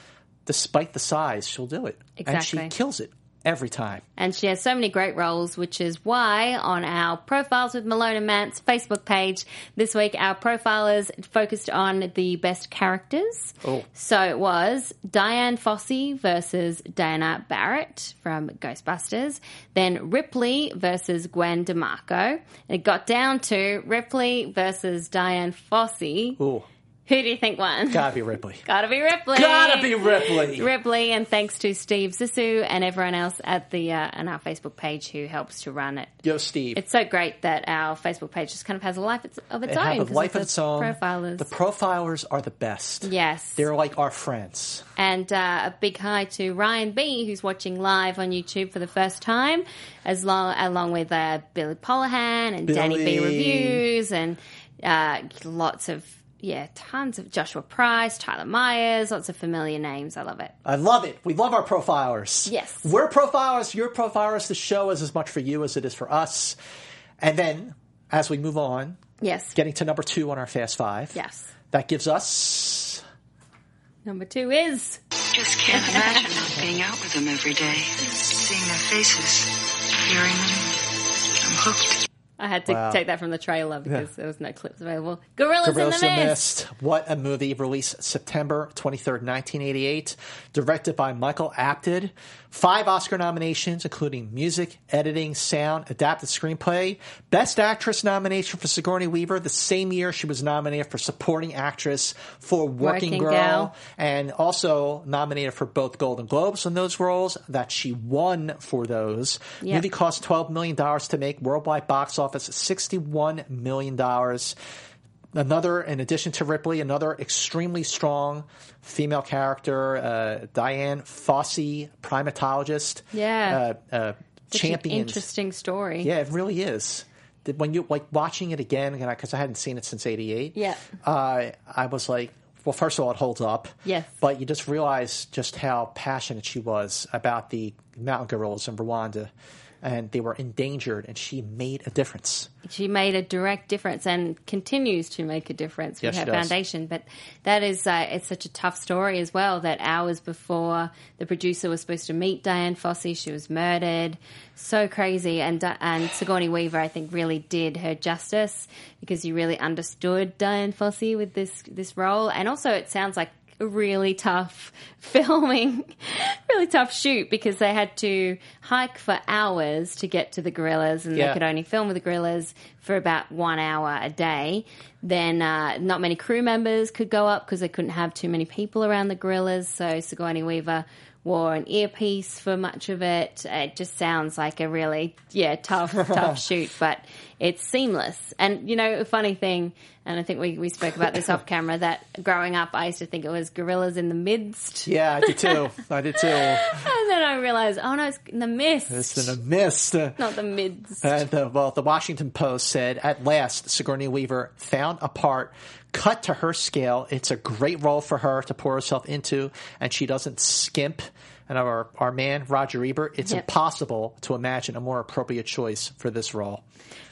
despite the size, she'll do it, and she kills it every time. And she has so many great roles, which is why on our Profiles with Malone and Mantz Facebook page this week, our profilers focused on the best characters. Oh. So it was Dian Fossey versus Dana Barrett from Ghostbusters, then Ripley versus Gwen DeMarco. It got down to Ripley versus Dian Fossey. Ooh, Who do you think won? gotta be Ripley. Gotta be Ripley. Gotta be Ripley. Ripley, and thanks to Steve Zissou and everyone else at the uh, on our Facebook page who helps to run it. Yo, Steve. It's so great that our Facebook page just kind of has a life of its own. have a life of it's own. Profilers. The profilers are the best. yes. They're like our friends. And uh, a big hi to Ryan B, who's watching live on YouTube for the first time, as long along with uh, Billy Polahan and Danny B reviews and uh, lots of yeah, tons of Joshua Price, Tyler Myers, lots of familiar names. I love it. I love it. We love our profilers. Yes. We're profilers. You're profilers. The show is as much for you as it is for us. And then, as we move on, Yes. getting to number two on our Fast Five. Yes. That gives us. Number two is Just can't imagine not being out with them every day. Seeing their faces, hearing them. I'm hooked. I had to Wow. take that from the trailer because there was no clips available. Gorillas, Gorillas in the Mist. What a movie. Released September 23rd, 1988. Directed by Michael Apted. Five Oscar nominations, including music, editing, sound, adapted screenplay. Best Actress nomination for Sigourney Weaver. The same year she was nominated for Supporting Actress for Working, Working Girl. Girl. And also nominated for both Golden Globes in those roles that she won for those. Yep. Movie cost $12 million to make. Worldwide box office, $61 million. Another, in addition to Ripley, another extremely strong female character, uh, Dian Fossey, primatologist. Yeah. Uh, uh, interesting story. Yeah, it really is. When you like watching it again, because I hadn't seen it since '88. Yeah. Uh, I was like, well, first of all, it holds up. Yes. But you just realize just how passionate she was about the mountain gorillas in Rwanda, and they were endangered, and she made a difference. She made a direct difference and continues to make a difference with Yes, her foundation. But that is, uh, it's such a tough story as well that hours before the producer was supposed to meet Dian Fossey, she was murdered. So crazy. And, and Sigourney Weaver, I think, really did her justice because you really understood Dian Fossey with this, this role. And also, it sounds like really tough filming, really tough shoot because they had to hike for hours to get to the gorillas and Yeah. they could only film with the gorillas for about one hour a day. Then uh, not many crew members could go up because they couldn't have too many people around the gorillas. So Sigourney Weaver wore an earpiece for much of it. It just sounds like a really, yeah, tough, tough shoot, but it's seamless. And, you know, a funny thing, and I think we, we spoke about this off camera, that growing up, I used to think it was gorillas in the midst. Yeah, I did too. I did too. And then I realized, oh no, it's in the mist, It's in the mist. not the midst. And the, well, the Washington Post said, at last, Sigourney Weaver found a part cut to her scale. It's a great role for her to pour herself into, and she doesn't skimp. And our, our man, Roger Ebert, it's Yep. impossible to imagine a more appropriate choice for this role.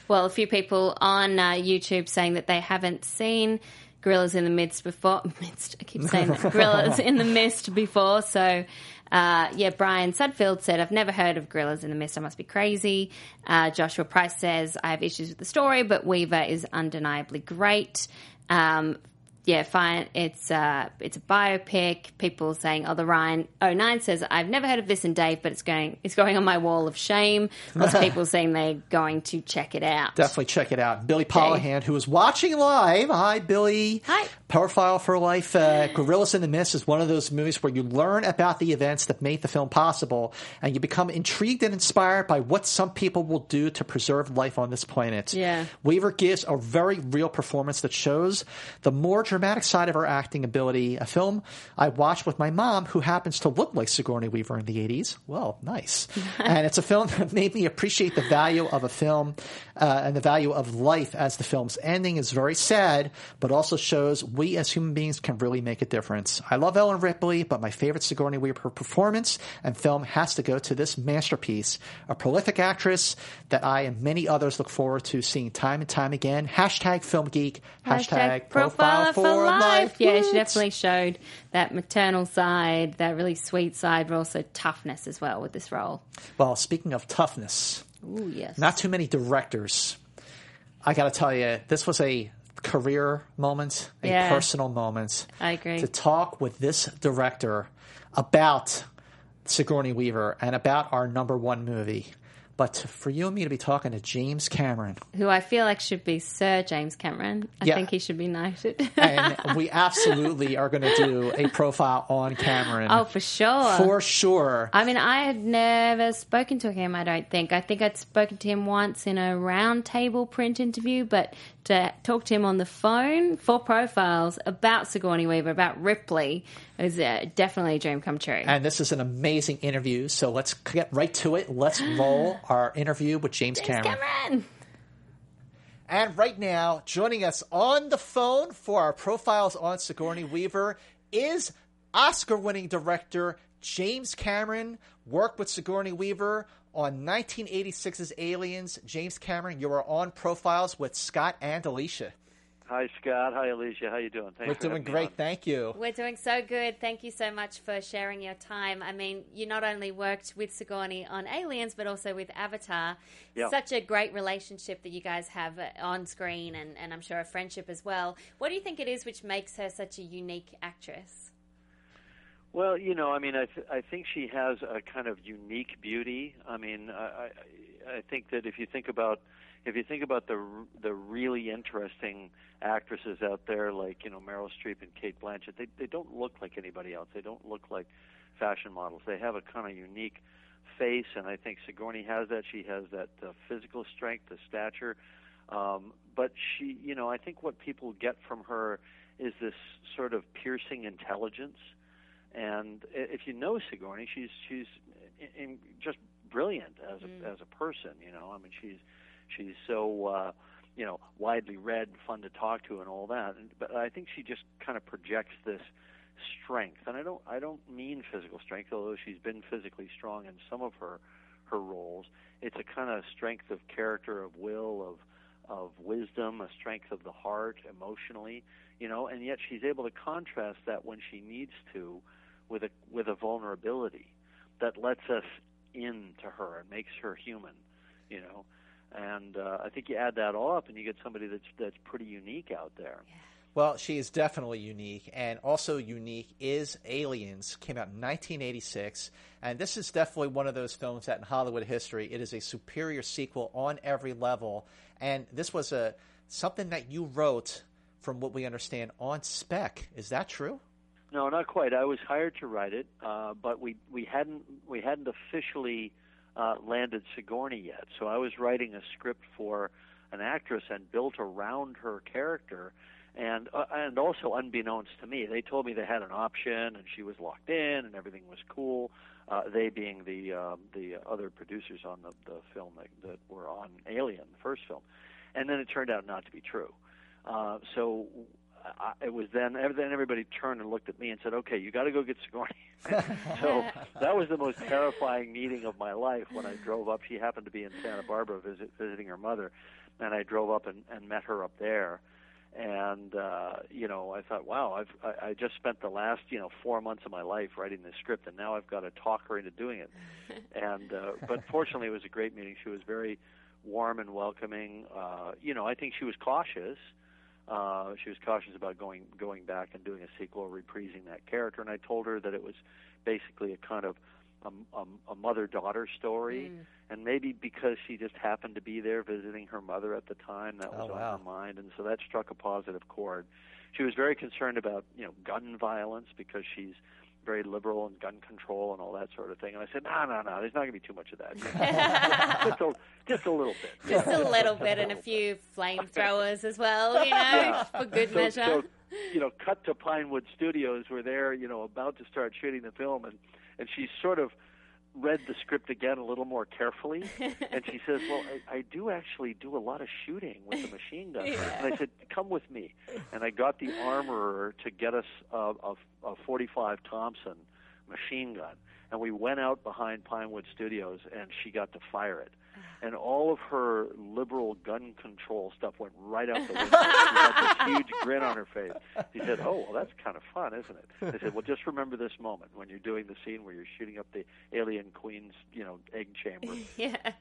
Well, a few people on uh, YouTube saying that they haven't seen Gorillas in the Midst before. Midst, I keep saying that. Gorillas in the Mist before. So, uh, yeah, Brian Sudfield said, I've never heard of Gorillas in the Mist. I must be crazy. Uh, Joshua Price says, I have issues with the story, but Weaver is undeniably great. Um, yeah, fine. It's uh, it's a biopic. People saying, "Oh, the Ryan 09 says I've never heard of this and Dave, but it's going it's going on my wall of shame." Lots of people saying they're going to check it out. Definitely check it out. Billy Polahan, who is watching live. Hi, Billy. Hi. Profile for Life, uh, Gorillas in the Mist is one of those movies where you learn about the events that made the film possible, and you become intrigued and inspired by what some people will do to preserve life on this planet. Yeah. Weaver gives a very real performance that shows the more dramatic side of her acting ability, a film I watched with my mom, who happens to look like Sigourney Weaver in the 80s. Well, nice. and it's a film that made me appreciate the value of a film uh, and the value of life as the film's ending is very sad, but also shows we as human beings can really make a difference. I love Ellen Ripley, but my favorite Sigourney Weaver performance and film has to go to this masterpiece, a prolific actress that I and many others look forward to seeing time and time again. Hashtag film geek, hashtag, profile, for, life. Yeah, she definitely showed that maternal side, that really sweet side, but also toughness as well with this role. Well, speaking of toughness, Ooh, yes. not too many directors. I got to tell you, this was a career moment, a Yeah. personal moment. I agree. To talk with this director about Sigourney Weaver and about our number one movie. But for you and me to be talking to James Cameron, Who I feel like should be Sir James Cameron. I Yeah. think he should be knighted. and we absolutely are going to do a profile on Cameron. oh, for sure. For sure. I mean, I had never spoken to him, I don't think. I think I'd spoken to him once in a roundtable print interview, but to talk to him on the phone for profiles about Sigourney Weaver, about Ripley, is uh, definitely a dream come true. And this is an amazing interview. So let's get right to it. Let's roll our interview with James, Cameron. Cameron! And right now, joining us on the phone for our profiles on Sigourney Weaver is Oscar winning director James Cameron. Worked with Sigourney Weaver on 1986's Aliens. James Cameron, you are on profiles with Scott and Alicia. Hi, Scott. Hi, Alicia. How you doing? Thanks We're for doing great. Thank you. We're doing so good. Thank you so much for sharing your time. I mean, you not only worked with Sigourney on Aliens, but also with Avatar. Yeah. Such a great relationship that you guys have uh, on screen, and, and I'm sure a friendship as well. What do you think it is which makes her such a unique actress? Well, you know, I mean, I th- I think she has a kind of unique beauty. I mean, I I, think that if you think about if you think about the the really interesting actresses out there, like you know Meryl Streep and Cate Blanchett, they they don't look like anybody else. They don't look like fashion models. They have a kind of unique face, and I think Sigourney has that. She has that uh, physical strength, the stature, um, but she, you know, I think what people get from her is this sort of piercing intelligence. And if you know Sigourney, she's she's in, in just brilliant as a, as a person. You know, I mean, she's she's so uh, you know widely read, fun to talk to, and all that. And, but I think she just kind of projects this strength, and I don't I don't mean physical strength, although she's been physically strong in some of her her roles. It's a kind of strength of character, of will, of of wisdom, a strength of the heart, emotionally, you know, and yet she's able to contrast that when she needs to with a with a vulnerability that lets us into her and makes her human, you know. And uh, I think you add that all up, and you get somebody that's that's pretty unique out there. Well, she is definitely unique, and also unique is Aliens. Came out in 1986, and this is definitely one of those films that in Hollywood history it is a superior sequel on every level. And this was a something that you wrote, from what we understand, on spec. Is that true? No, not quite. I was hired to write it, uh, but we we hadn't we hadn't officially uh, landed Sigourney yet. So I was writing a script for an actress and built around her character, and uh, and also unbeknownst to me, they told me they had an option and she was locked in and everything was cool. Uh, they being the um, the other producers on the the film that, that were on Alien, the first film, and then it turned out not to be true. Uh, so I, it was then then everybody turned and looked at me and said, "Okay, you got to go get Sigourney." so that was the most terrifying meeting of my life when I drove up. She happened to be in Santa Barbara visit, visiting her mother, and I drove up and, and met her up there. And uh, you know, I thought, wow, I've I, I just spent the last you know four months of my life writing this script, and now I've got to talk her into doing it. and uh, but fortunately, it was a great meeting. She was very warm and welcoming. Uh, you know, I think she was cautious. Uh, she was cautious about going going back and doing a sequel, reprising that character, and I told her that it was basically a kind of a, a, a mother-daughter story, Mm. and maybe because she just happened to be there visiting her mother at the time, that was Oh, on her mind, and so that struck a positive chord. She was very concerned about you know gun violence because she's very liberal and gun control and all that sort of thing. And I said, no, no, no, there's not going to be too much of that. just, a, just a little bit. Just a little bit and a few flamethrowers as well, you know, Yeah. for good so, measure. So, you know, cut to Pinewood Studios. We're there, you know, about to start shooting the film, and and she's sort of read the script again a little more carefully, and she says, "Well, I, I do actually do a lot of shooting with the machine gun." Yeah. And I said, "Come with me," and I got the armorer to get us a, a, a 45 Thompson machine gun, and we went out behind Pinewood Studios, and she got to fire it. And all of her liberal gun control stuff went right out the window. she had this huge grin on her face. She said, "Oh, well, that's kind of fun, isn't it?" I said, "Well, just remember this moment when you're doing the scene where you're shooting up the alien queen's, you know, egg chamber." yeah.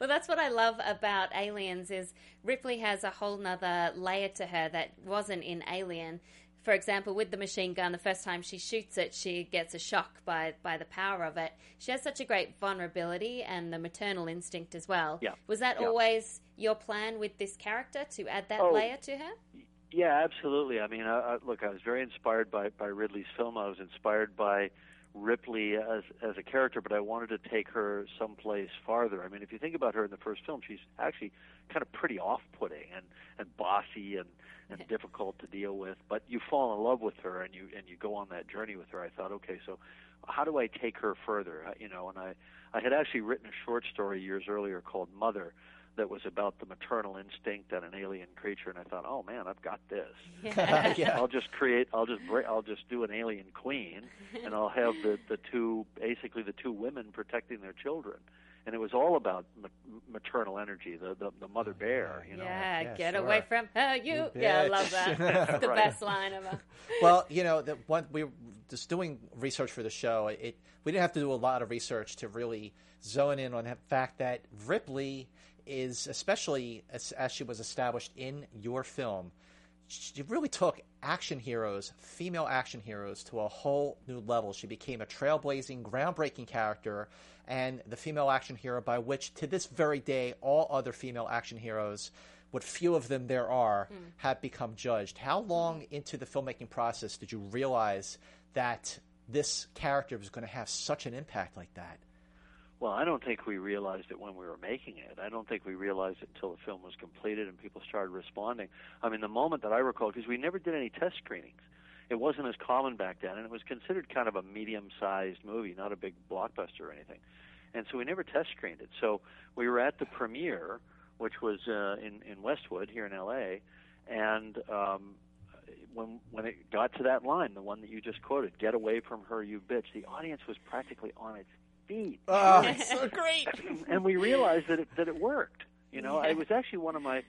Well, that's what I love about Aliens is Ripley has a whole nother layer to her that wasn't in Alien. For example, with the machine gun, the first time she shoots it, she gets a shock by by the power of it. She has such a great vulnerability and the maternal instinct as well. Yeah. Was that Yeah. always your plan with this character to add that Oh. layer to her? Yeah, absolutely. I mean, I, I, look, I was very inspired by by Ridley's film. I was inspired by Ripley as as a character, but I wanted to take her someplace farther. I mean, if you think about her in the first film, she's actually kind of pretty off-putting and and bossy and and difficult to deal with. But you fall in love with her and you and you go on that journey with her. I thought, okay, so how do I take her further? Uh, You know, and I I had actually written a short story years earlier called Mother that was about the maternal instinct and an alien creature, and I thought, oh man, I've got this. Yeah. I'll just create. I'll just bra- I'll just do an alien queen, and I'll have the the two basically the two women protecting their children, and it was all about ma- maternal energy, the the, the mother oh, bear. You know. yeah, get away from her, you. You yeah, I love that. It's the Right. best line of ever. well, you know, the one we were just doing research for the show. It we didn't have to do a lot of research to really zone in on the fact that Ripley is, especially as, as she was established in your film, she really took action heroes, female action heroes, to a whole new level. She became a trailblazing, groundbreaking character, and the female action hero by which, to this very day, all other female action heroes, what few of them there are, hmm. have become judged. How hmm. long into the filmmaking process did you realize that this character was going to have such an impact like that? Well, I don't think we realized it when we were making it. I don't think we realized it until the film was completed and people started responding. I mean, the moment that I recall, because we never did any test screenings. It wasn't as common back then, and it was considered kind of a medium-sized movie, not a big blockbuster or anything. And so we never test screened it. So we were at the premiere, which was uh, in in Westwood here in L.A., and um, when when it got to that line, the one that you just quoted, "Get away from her, you bitch," the audience was practically on its feet. Oh, so great. and we realized that it, that it worked. You know, Yeah. it was actually one of my,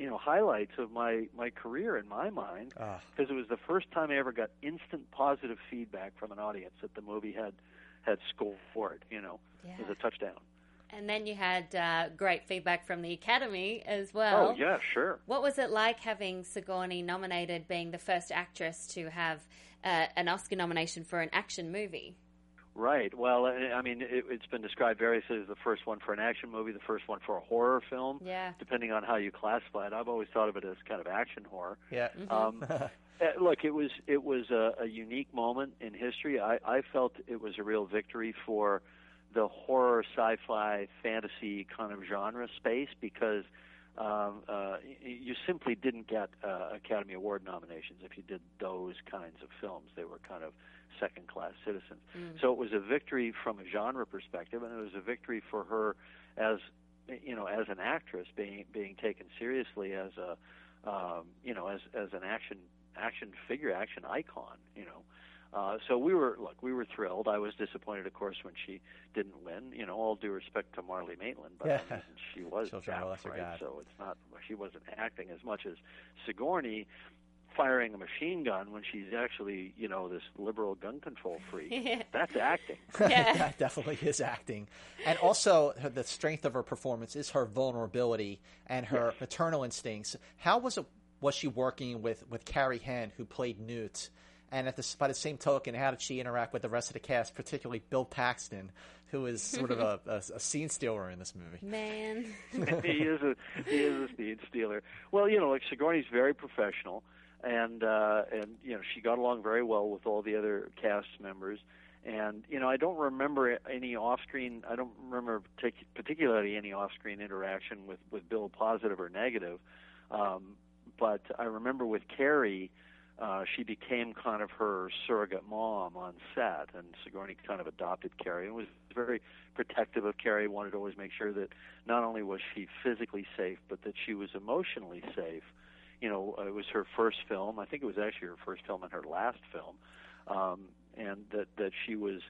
you know, highlights of my my career in my mind Ah. because it was the first time I ever got instant positive feedback from an audience that the movie had had scored. You know, Yeah. as a touchdown. And then you had uh, great feedback from the Academy as well. oh yeah, sure. What was it like having Sigourney nominated, being the first actress to have uh, an Oscar nomination for an action movie? Right. Well, I I mean, it, it's been described variously as the first one for an action movie, the first one for a horror film. Yeah. Depending on how you classify it, I've always thought of it as kind of action horror. Yeah. Um, uh, look, it was it was a, a unique moment in history. I, I felt it was a real victory for the horror, sci-fi, fantasy kind of genre space because um, uh, you simply didn't get uh, Academy Award nominations if you did those kinds of films. They were kind of second-class citizens. So it was a victory from a genre perspective, and it was a victory for her as you know as an actress being being taken seriously as a um, you know as as an action action figure, action icon. You know. Uh, so we were look, we were thrilled. I was disappointed, of course, when she didn't win. You know, all due respect to Marlee Matlin, but Yeah. I mean, she was Children of a deaf, Lesser right? God. So it's not she wasn't acting as much as Sigourney firing a machine gun when she's actually you know this liberal gun control freak. That's acting. that definitely is acting. And also, her, the strength of her performance is her vulnerability and her maternal instincts. How was it? Was she working with with Carrie Henn, who played Newt? And at the by the same token, how did she interact with the rest of the cast, particularly Bill Paxton, who is sort of a, a, a scene stealer in this movie? Man. he is a he is a speed stealer. Well, you know, like Sigourney's very professional. And uh, and you know she got along very well with all the other cast members. And you know, I don't remember any off-screen. I don't remember partic- particularly any off-screen interaction with with Bill, positive or negative. Um, but I remember with Carrie, uh, she became kind of her surrogate mom on set, and Sigourney kind of adopted Carrie and was very protective of Carrie. Wanted to always make sure that not only was she physically safe, but that she was emotionally safe. You know, it was her first film. I think it was actually her first film and her last film, um, and that that she was,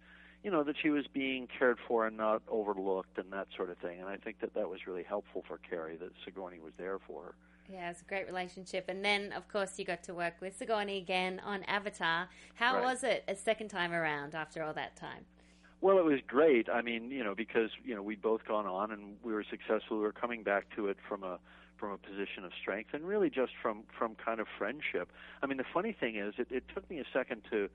you know, that she was being cared for and not overlooked and that sort of thing. And I think that that was really helpful for Carrie that Sigourney was there for her. Yeah, it's a great relationship. And then, of course, you got to work with Sigourney again on Avatar. How Right. was it a second time around after all that time? Well, it was great. I mean, you know, because you know we'd both gone on and we were successful. We were coming back to it from a from a position of strength and really just from from kind of friendship. I mean, the funny thing is, it, it took me a second to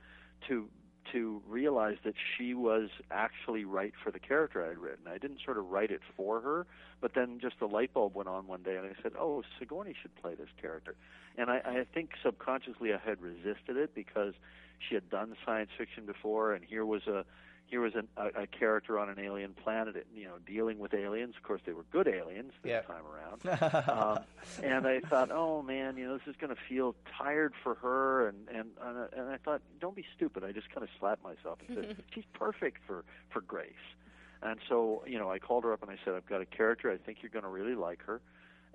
to to realize that she was actually right for the character I'd written. I didn't sort of write it for her, but then just the light bulb went on one day, and I said, "Oh, Sigourney should play this character." And I, I think subconsciously I had resisted it because she had done science fiction before, and here was a here was an, a, a character on an alien planet, you know, dealing with aliens. Of course, they were good aliens this Yeah. time around. um, and I thought, oh man, you know, this is going to feel tired for her. And and and I- and I thought, don't be stupid. I just kind of slapped myself and said, she's perfect for for Grace. And so, you know, I called her up and I said, I've got a character. I think you're going to really like her.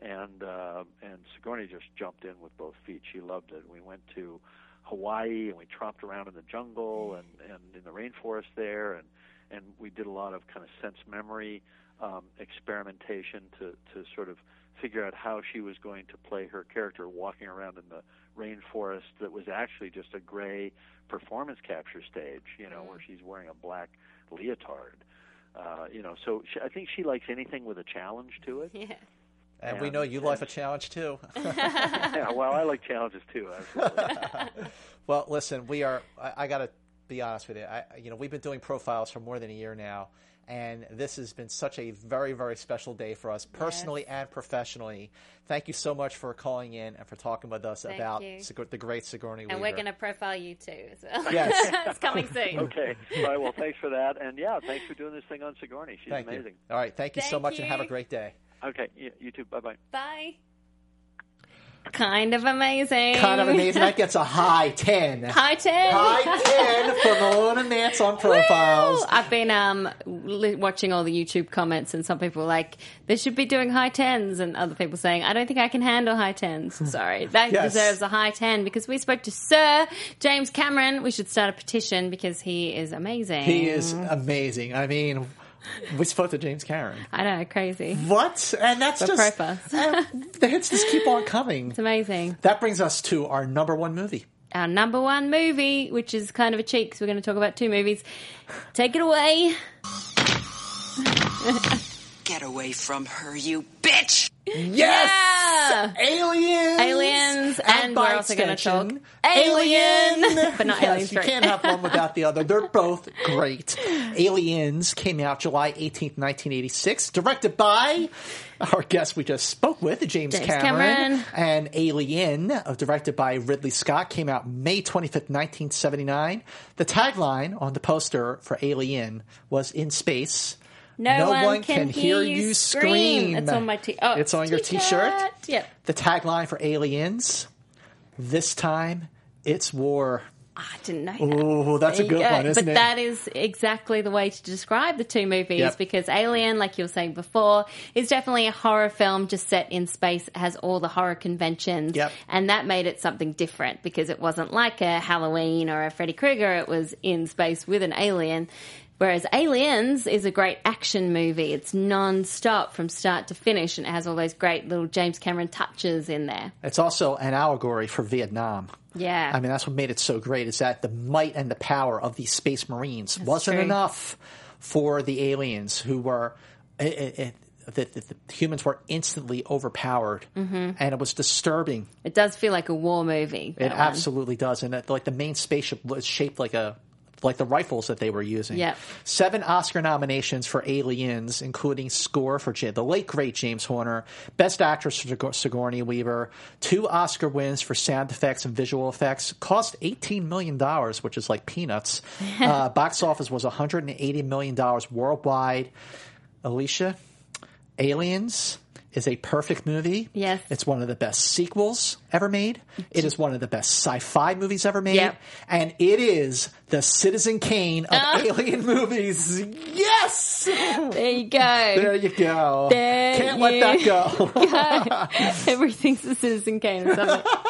And uh, and Sigourney just jumped in with both feet. She loved it. We went to Hawaii and we tromped around in the jungle and and in the rainforest there and and we did a lot of kind of sense memory um, experimentation to to sort of figure out how she was going to play her character walking around in the rainforest that was actually just a gray performance capture stage, you know, where she's wearing a black leotard. Uh, you know, so she, I think she likes anything with a challenge to it. Yeah. And we know you like a challenge too. yeah, well, I like challenges too. Well, listen, we are. I, I got to be honest with you. I, you know, we've been doing profiles for more than a year now, and this has been such a very, very special day for us, personally and professionally. Thank you so much for calling in and for talking with us Thank about you. The great Sigourney And Weaver. we're going to profile you too as well. Yes. it's coming soon. okay. All right. Well, thanks for that, and yeah, thanks for doing this thing on Sigourney. She's Thank amazing. you. All right, thank you so Thank much, and have a great day. Okay. You, you too. Bye bye. Bye. Kind of amazing. Kind of amazing. That gets a high ten. High 10. High ten for Malone and Mantz on profiles. Woo! I've been um, li- watching all the YouTube comments, and some people are like they should be doing high tens, and other people saying I don't think I can handle high tens. Sorry, that Yes. deserves a high ten because we spoke to Sir James Cameron. We should start a petition because he is amazing. He is amazing. I mean, we spoke to James Cameron. I know, crazy. What? And that's The just profiles. and uh, the hits just keep on coming. It's amazing. That brings us to our number one movie. Our number one movie, which is kind of a cheat because we're going to talk about two movies. Take it away. Get away from her, you bitch! Yes! Yeah! Aliens! Aliens, and, by we're also going to talk extension, Alien, but not yes, Aliens. You can't have one without the other. They're both great. Aliens came out July 18th, 1986, directed by our guest we just spoke with, James, James Cameron. Cameron. And Alien, uh, directed by Ridley Scott, came out May 25th, 1979. The tagline on the poster for Alien was In Space. No, one, can, hear, you scream. It's on my t- oh, It's on your t-shirt. Yep. The tagline for Aliens, this time it's war. I didn't know. That. Ooh, that's a There you good go. one, isn't but it? that is exactly the way to describe the two movies Yep. because Alien, like you were saying before, is definitely a horror film just set in space, It has all the horror conventions. Yep. And that made it something different because it wasn't like a Halloween or a Freddy Krueger, it was in space with an alien. Whereas Aliens is a great action movie. It's non-stop from start to finish and it has all those great little James Cameron touches in there. It's also an allegory for Vietnam. Yeah. I mean, that's what made it so great is that the might and the power of these space marines wasn't true. enough for the aliens who were. It, it, it, the, the, the humans were instantly overpowered, Mhm. and it was disturbing. It does feel like a war movie. It one. absolutely does, and like the main spaceship was shaped like a like the rifles that they were using. Yep. Seven Oscar nominations for Aliens, including score for J- the late great James Horner, Best Actress for Sig- Sigourney Weaver, two Oscar wins for sound effects and visual effects. Cost eighteen million dollars, which is like peanuts. uh, box office was one hundred and eighty million dollars worldwide. Alicia, Aliens is a perfect movie. Yes. It's one of the best sequels ever made. It is one of the best sci-fi movies ever made. Yep. And it is the Citizen Kane of Ah. alien movies. Yes! There you go. There you go. There Can't let that go. Everything's a Citizen Kane or something.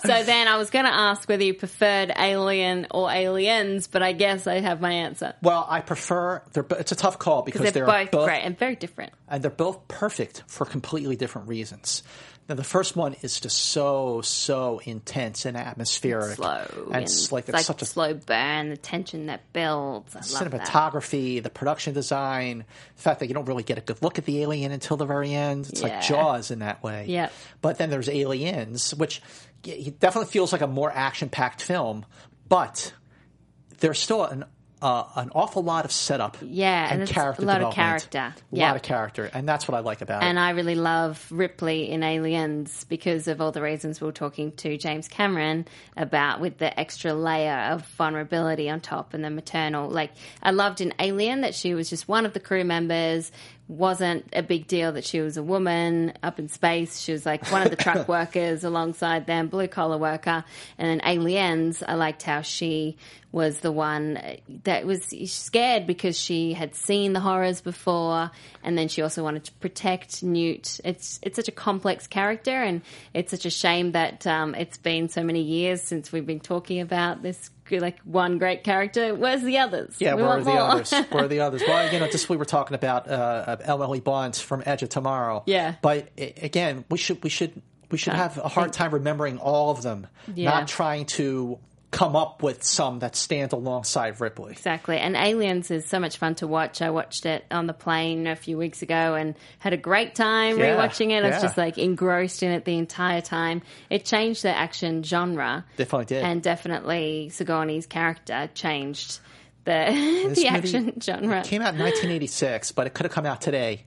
so then I was going to ask whether you preferred Alien or Aliens, but I guess I have my answer. well, I prefer, they're, it's a tough call because they're, they're both, great and very different. and they're both perfect for completely different reasons. Now, the first one is just so, so intense and atmospheric. Slow. And it's like, it's it's like such a slow burn, the tension that builds. I cinematography, the production design, the fact that you don't really get a good look at the alien until the very end. It's Yeah. like Jaws in that way. Yep. But then there's Aliens, which it definitely feels like a more action packed film, but there's still an uh, an awful lot of setup Yeah, and and character a lot of character. A Yeah. lot of character, and that's what I like about And it. And I really love Ripley in Aliens because of all the reasons we were talking to James Cameron about with the extra layer of vulnerability on top and the maternal. Like, I loved in Alien that she was just one of the crew members, wasn't a big deal that she was a woman up in space. She was like one of the truck workers alongside them, blue collar worker. And then Aliens, I liked how she was the one that was scared because she had seen the horrors before, and then she also wanted to protect Newt. It's it's such a complex character, and it's such a shame that um, it's been so many years since we've been talking about this like one great character. Where's the others? Yeah, We where are the more. others? Where are the others? Well, you know, just we were talking about uh, Emily Blunt from Edge of Tomorrow. Yeah. but again, we should we should we should have a hard time remembering all of them, Yeah. not trying to come up with some that stand alongside Ripley. Exactly. And Aliens is so much fun to watch. I watched it on the plane a few weeks ago and had a great time Yeah, rewatching it. I was yeah. just like engrossed in it the entire time. It changed the action genre. Definitely did. And definitely Sigourney's character changed the This the movie action genre. It came out in 1986, but it could have come out today.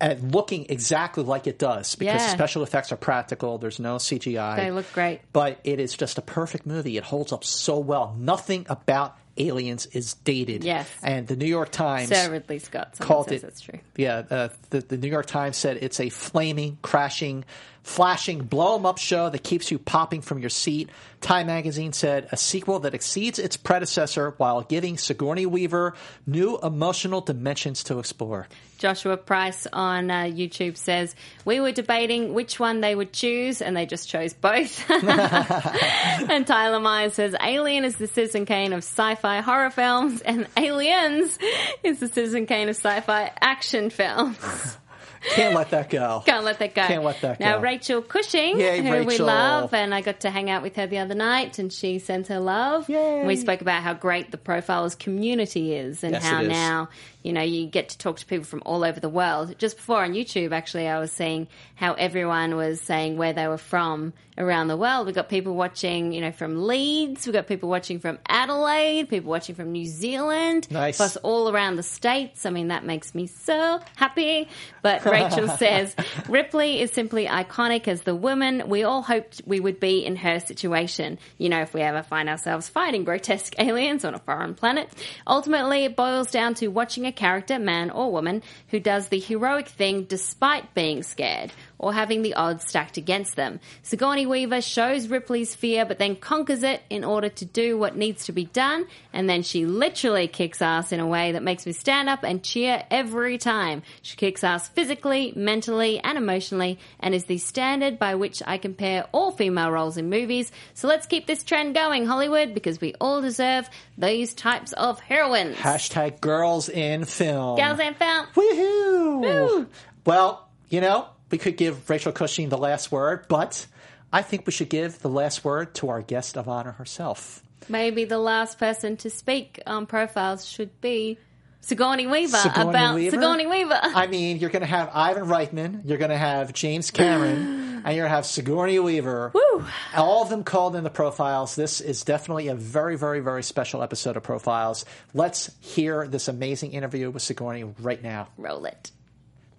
And looking exactly like it does because Yeah. special effects are practical. There's no CGI. They look great. but it is just a perfect movie. It holds up so well. Nothing about Aliens is dated. Yes. And the New York Times Sir Ridley Scott called says it. that's true. Yeah, uh, the, the New York Times said it's a flaming, crashing, flashing, blow 'em up show that keeps you popping from your seat. Time magazine said a sequel that exceeds its predecessor while giving Sigourney Weaver new emotional dimensions to explore. Joshua Price on uh, YouTube says we were debating which one they would choose, and they just chose both. and Tyler Myers says Alien is the Citizen Kane of sci-fi horror films, and Aliens is the Citizen Kane of sci-fi action films. Can't let that go. Can't let that go. Can't let that go. now. Rachel Cushing, Yay, who we love, and I got to hang out with her the other night, and she sent her love. We spoke about how great the Profilers community is, and Yes, how now you know you get to talk to people from all over the world. Just before on YouTube, actually, I was seeing how everyone was saying where they were from around the world. We got people watching, you know, from Leeds. We got people watching from Adelaide. People watching from New Zealand. Nice. Plus all around the states. I mean, that makes me so happy. But Rachel says Ripley is simply iconic as the woman we all hoped we would be in her situation. You know, if we ever find ourselves fighting grotesque aliens on a foreign planet. Ultimately, it boils down to watching a character, man or woman, who does the heroic thing despite being scared or having the odds stacked against them. Sigourney Weaver shows Ripley's fear but then conquers it in order to do what needs to be done, and then she literally kicks ass in a way that makes me stand up and cheer every time. She kicks ass physically, mentally, and emotionally, and is the standard by which I compare all female roles in movies. So let's keep this trend going, Hollywood, because we all deserve these types of heroines. Hashtag girls in film. Girls in film. Woohoo! Well, you know, we could give Rachel Cushing the last word, but I think we should give the last word to our guest of honor herself. Maybe the last person to speak on profiles should be Sigourney Weaver Sigourney about Weaver? Sigourney Weaver. I mean, you're going to have Ivan Reitman, you're going to have James Cameron, and you're going to have Sigourney Weaver. Woo! All of them called in the profiles. This is definitely a very, very, very special episode of Profiles. Let's hear this amazing interview with Sigourney right now. Roll it.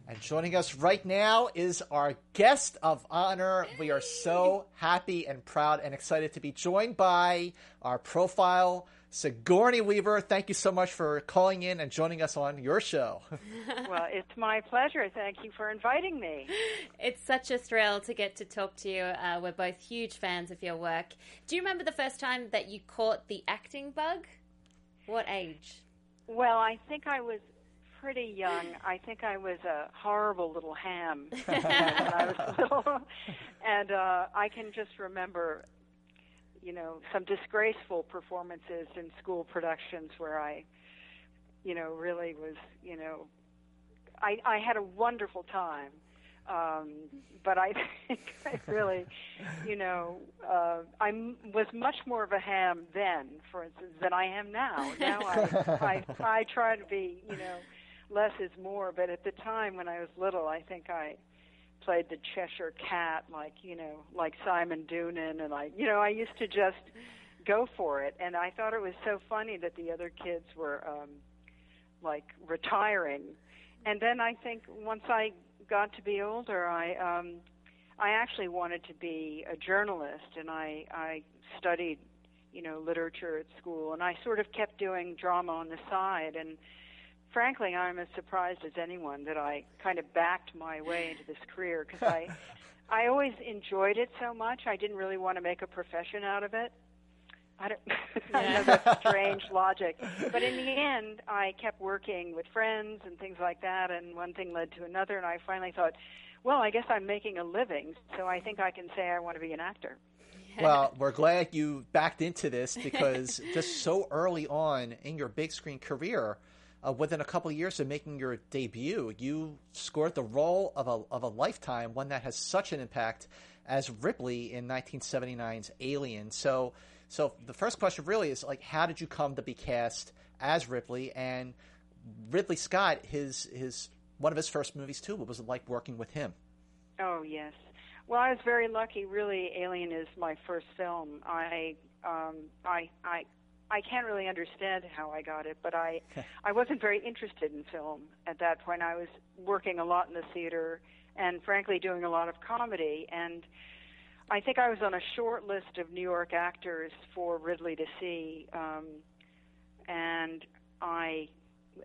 And joining us right now is our guest of honor. We are so happy and proud and excited to be joined by our profile, Sigourney Weaver. Thank you so much for calling in and joining us on your show. well, it's my pleasure. Thank you for inviting me. It's such a thrill to get to talk to you. Uh, we're both huge fans of your work. Do you remember the first time that you caught the acting bug? What age? Well, I think I was pretty young. I think I was a horrible little ham when I was little, and uh, I can just remember, you know, some disgraceful performances in school productions where I, you know, really was, you know, I I had a wonderful time. Um, but I think I really, you know, uh, I was much more of a ham then, for instance, than I am now. Now I, I, I try to be, you know, less is more. But at the time when I was little, I think I played the Cheshire Cat, like you know, like Simon Doonan, and I, you know, I used to just go for it. And I thought it was so funny that the other kids were um, like retiring. And then I think once I got to be older, I um, I actually wanted to be a journalist, and I I studied you know literature at school, and I sort of kept doing drama on the side and frankly, I'm as surprised as anyone that I kind of backed my way into this career because I, I always enjoyed it so much. I didn't really want to make a profession out of it. I don't. I know that's strange logic, but in the end, I kept working with friends and things like that, and one thing led to another, and I finally thought, well, I guess I'm making a living, so I think I can say I want to be an actor. well, we're glad you backed into this because just so early on in your big screen career, uh, within a couple of years of making your debut, you scored the role of a, of a lifetime, one that has such an impact as Ripley in 1979's Alien. So, so the first question really is like, how did you come to be cast as Ripley? And Ridley Scott, his his one of his first movies too. What was it like working with him? Oh yes. Well, I was very lucky. Really, Alien is my first film. I um, I I I can't really understand how I got it, but I I wasn't very interested in film at that point. I was working a lot in the theater and frankly doing a lot of comedy and I think I was on a short list of New York actors for Ridley to see um and I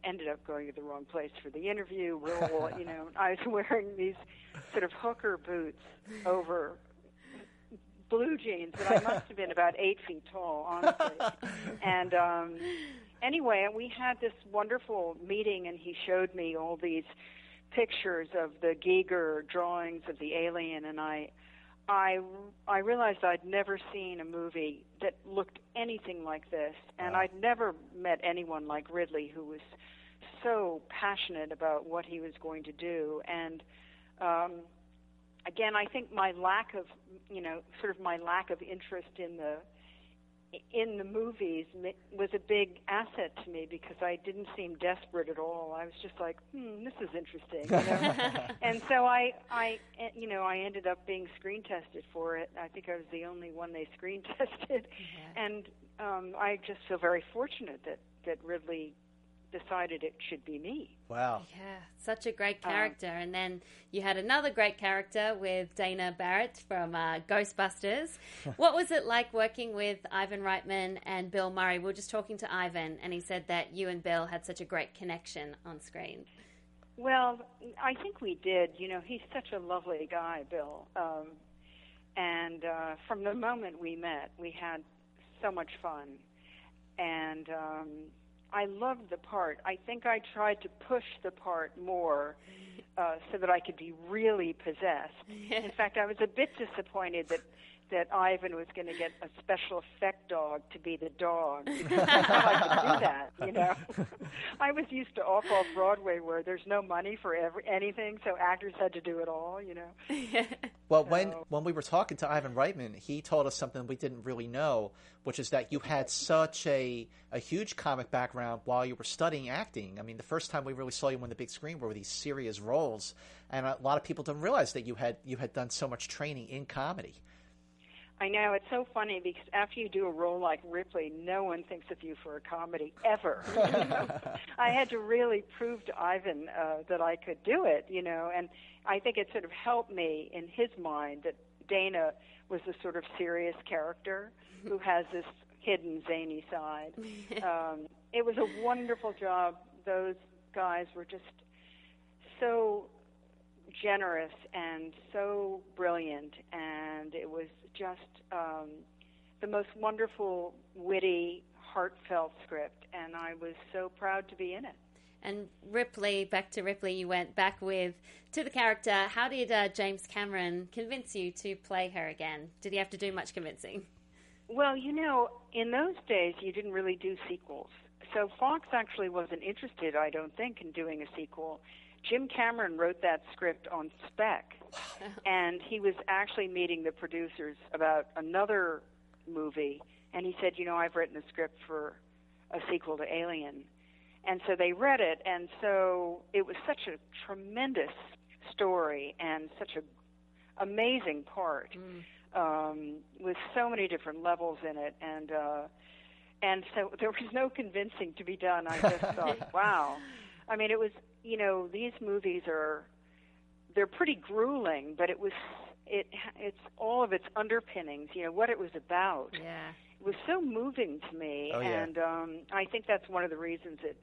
ended up going to the wrong place for the interview. Real, you know, I was wearing these sort of hooker boots over blue jeans, and I must have been about eight feet tall, honestly. and um, anyway, we had this wonderful meeting, and he showed me all these pictures of the Giger drawings of the alien, and I, I, I realized I'd never seen a movie that looked anything like this, and wow. I'd never met anyone like Ridley who was so passionate about what he was going to do, and um, again, I think my lack of, you know, sort of my lack of interest in the in the movies was a big asset to me because I didn't seem desperate at all. I was just like, hmm, this is interesting, you know. and so I, I, you know, I ended up being screen tested for it. I think I was the only one they screen tested, mm-hmm. and um, I just feel very fortunate that that Ridley decided it should be me. Wow. Yeah, such a great um, character. Um, and then you had another great character with Dana Barrett from uh, Ghostbusters. what was it like working with Ivan Reitman and Bill Murray? We were just talking to Ivan, and he said that you and Bill had such a great connection on screen. Well, I think we did. You know, he's such a lovely guy, Bill. Um, and uh, from the moment we met, we had so much fun. And um, I loved the part. I think I tried to push the part more uh, so that I could be really possessed. In fact, I was a bit disappointed that that Ivan was going to get a special effect dog to be the dog. because I thought could do that, you know. I was used to off off Broadway where there's no money for every anything, so actors had to do it all, you know. Well, when when we were talking to Ivan Reitman, he told us something we didn't really know, which is that you had such a a huge comic background while you were studying acting. I mean, the first time we really saw you on the big screen were these serious roles, and a lot of people didn't realize that you had you had done so much training in comedy. I know it's so funny because after you do a role like Ripley, no one thinks of you for a comedy ever. I had to really prove to Ivan uh, that I could do it, you know, and I think it sort of helped me in his mind that Dana was a sort of serious character who has this hidden zany side. Um, it was a wonderful job. Those guys were just so generous and so brilliant, and it was just um, the most wonderful, witty, heartfelt script, and I was so proud to be in it. And Ripley, back to Ripley, you went back with to the character. How did uh, James Cameron convince you to play her again? Did he have to do much convincing? Well, you know, in those days, you didn't really do sequels. So Fox actually wasn't interested, I don't think, in doing a sequel. Jim Cameron wrote that script on spec, and he was actually meeting the producers about another movie, and he said, "You know, I've written a script for a sequel to Alien," and so they read it, and so it was such a tremendous story and such a amazing part um, with so many different levels in it, and uh, and so there was no convincing to be done. I just thought, wow. I mean, it was you know these movies are they're pretty grueling, but it was it it's all of its underpinnings. You know what it was about. Yeah. It was so moving to me, Oh, yeah. and um, I think that's one of the reasons it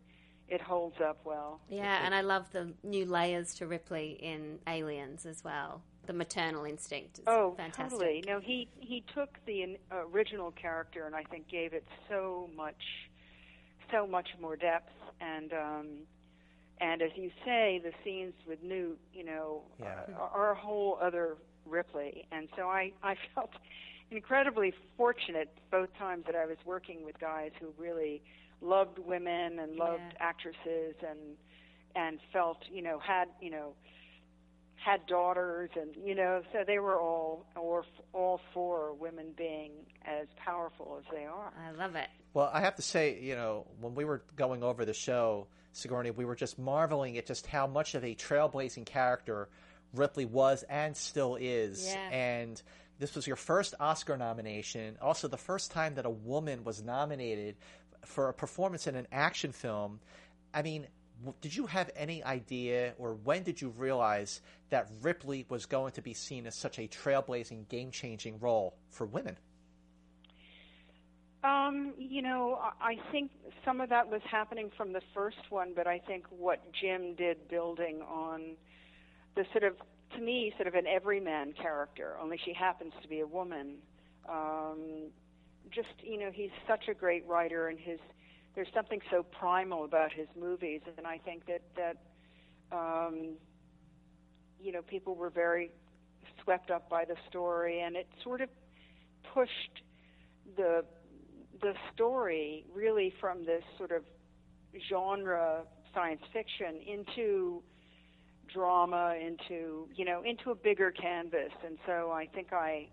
it holds up well. Yeah, and I love the new layers to Ripley in Aliens as well. The maternal instinct is Oh, fantastic. totally. No, he he took the original character and I think gave it so much, so much more depth and um, and as you say, the scenes with Newt, you know, Yeah. Uh, are, are a whole other Ripley. And so I I felt incredibly fortunate both times that I was working with guys who really loved women and loved Yeah. actresses and and felt you know had you know had daughters and you know so they were all or all for women being as powerful as they are I love it. Well, I have to say, you know, when we were going over the show, Sigourney, we were just marveling at just how much of a trailblazing character Ripley was and still is. Yeah. And this was your first Oscar nomination, also the first time that a woman was nominated for a performance in an action film. I mean, did you have any idea, or when did you realize that Ripley was going to be seen as such a trailblazing, game changing role for women? Um, you know, I think some of that was happening from the first one, but I think what Jim did building on the sort of, to me, sort of an everyman character, only she happens to be a woman. Um, just, you know, he's such a great writer, and his there's something so primal about his movies, and I think that that um, you know people were very swept up by the story, and it sort of pushed the the story really from this sort of genre science fiction into drama into you know into a bigger canvas and so i think i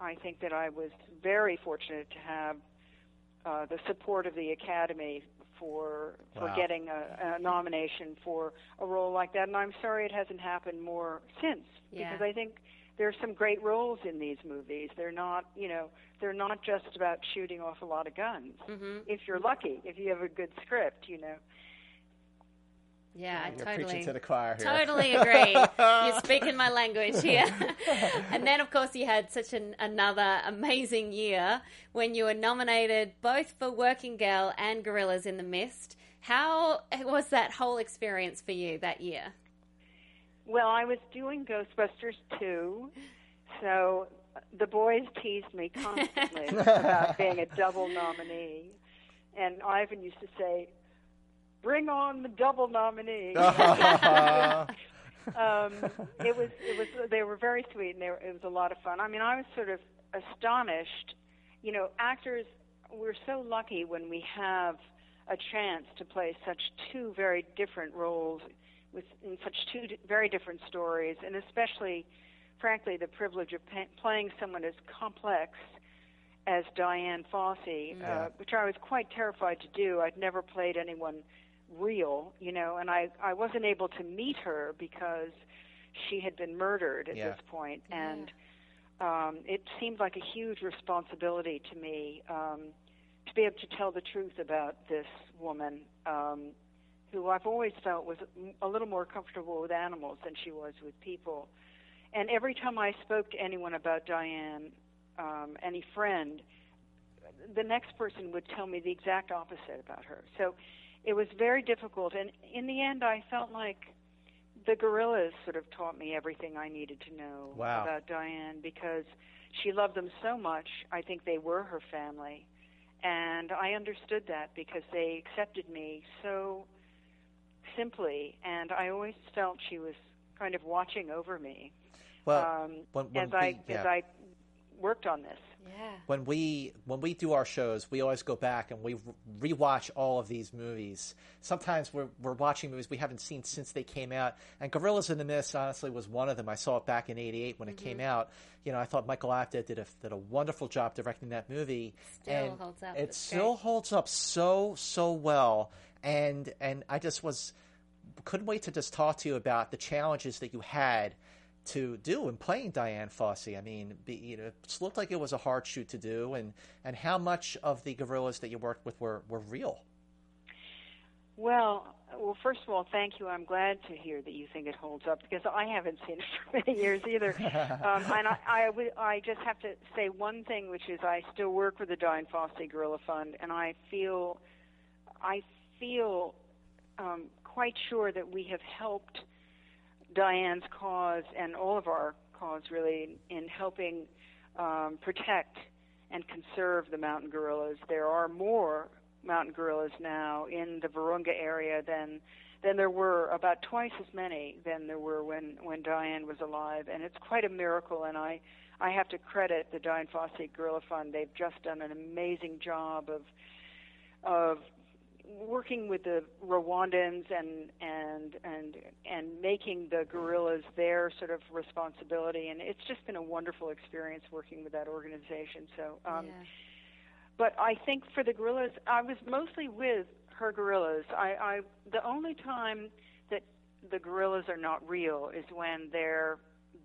i think that i was very fortunate to have uh, the support of the academy for for Wow. getting a, a nomination for a role like that and i'm sorry it hasn't happened more since Yeah. because i think there's some great roles in these movies they're not you know they're not just about shooting off a lot of guns Mhm. if you're lucky if you have a good script you know Yeah, I totally. preaching to the choir here. Totally agree. You're speaking my language here. and then, of course, you had such an, another amazing year when you were nominated both for Working Girl and Gorillas in the Mist. How was that whole experience for you that year? Well, I was doing Ghostbusters 2, so the boys teased me constantly about being a double nominee. And Ivan used to say, "Bring on the double nominee." um, it was it was they were very sweet and they were, it was a lot of fun. I mean, I was sort of astonished. You know, actors, we're so lucky when we have a chance to play such two very different roles with in such two very different stories, and especially, frankly, the privilege of pa- playing someone as complex as Dian Fossey, Yeah. uh, which I was quite terrified to do. I'd never played anyone real, you know, and I I wasn't able to meet her because she had been murdered at Yeah. this point, and um, it seemed like a huge responsibility to me um, to be able to tell the truth about this woman, um, who I've always felt was a little more comfortable with animals than she was with people. And every time I spoke to anyone about Dian, um, any friend, the next person would tell me the exact opposite about her. So it was very difficult. And in the end, I felt like the gorillas sort of taught me everything I needed to know Wow. about Dian because she loved them so much. I think they were her family. And I understood that because they accepted me so simply. And I always felt she was kind of watching over me Well, um, when- when as I we- as. I worked on this. Yeah. when we when we do our shows, we always go back and we re- rewatch all of these movies. Sometimes we're we're watching movies we haven't seen since they came out. And Gorillas in the Mist, honestly, was one of them. I saw it back in '88 when it came out. You know, I thought Michael Apted did a did a wonderful job directing that movie. Still and holds up. It It's still great. holds up so so well. And and I just was couldn't wait to just talk to you about the challenges that you had to do in playing Dian Fossey. I mean, be, you know, it looked like it was a hard shoot to do, and, and how much of the gorillas that you worked with were, were real. Well, well, first of all, thank you. I'm glad to hear that you think it holds up because I haven't seen it for many years either. um, and I, I, I just have to say one thing, which is I still work with the Dian Fossey Gorilla Fund, and I feel, I feel um, quite sure that we have helped Dian's cause and all of our cause really in, in helping um, protect and conserve the mountain gorillas. There are more mountain gorillas now in the Virunga area than than there were about twice as many than there were when when Dian was alive, and it's quite a miracle. And I I have to credit the Dian Fossey Gorilla Fund. They've just done an amazing job of of working with the Rwandans and and and and making the gorillas their sort of responsibility, and it's just been a wonderful experience working with that organization. So, um, Yeah. but I think for the gorillas, I was mostly with her gorillas. I, I the only time that the gorillas are not real is when they're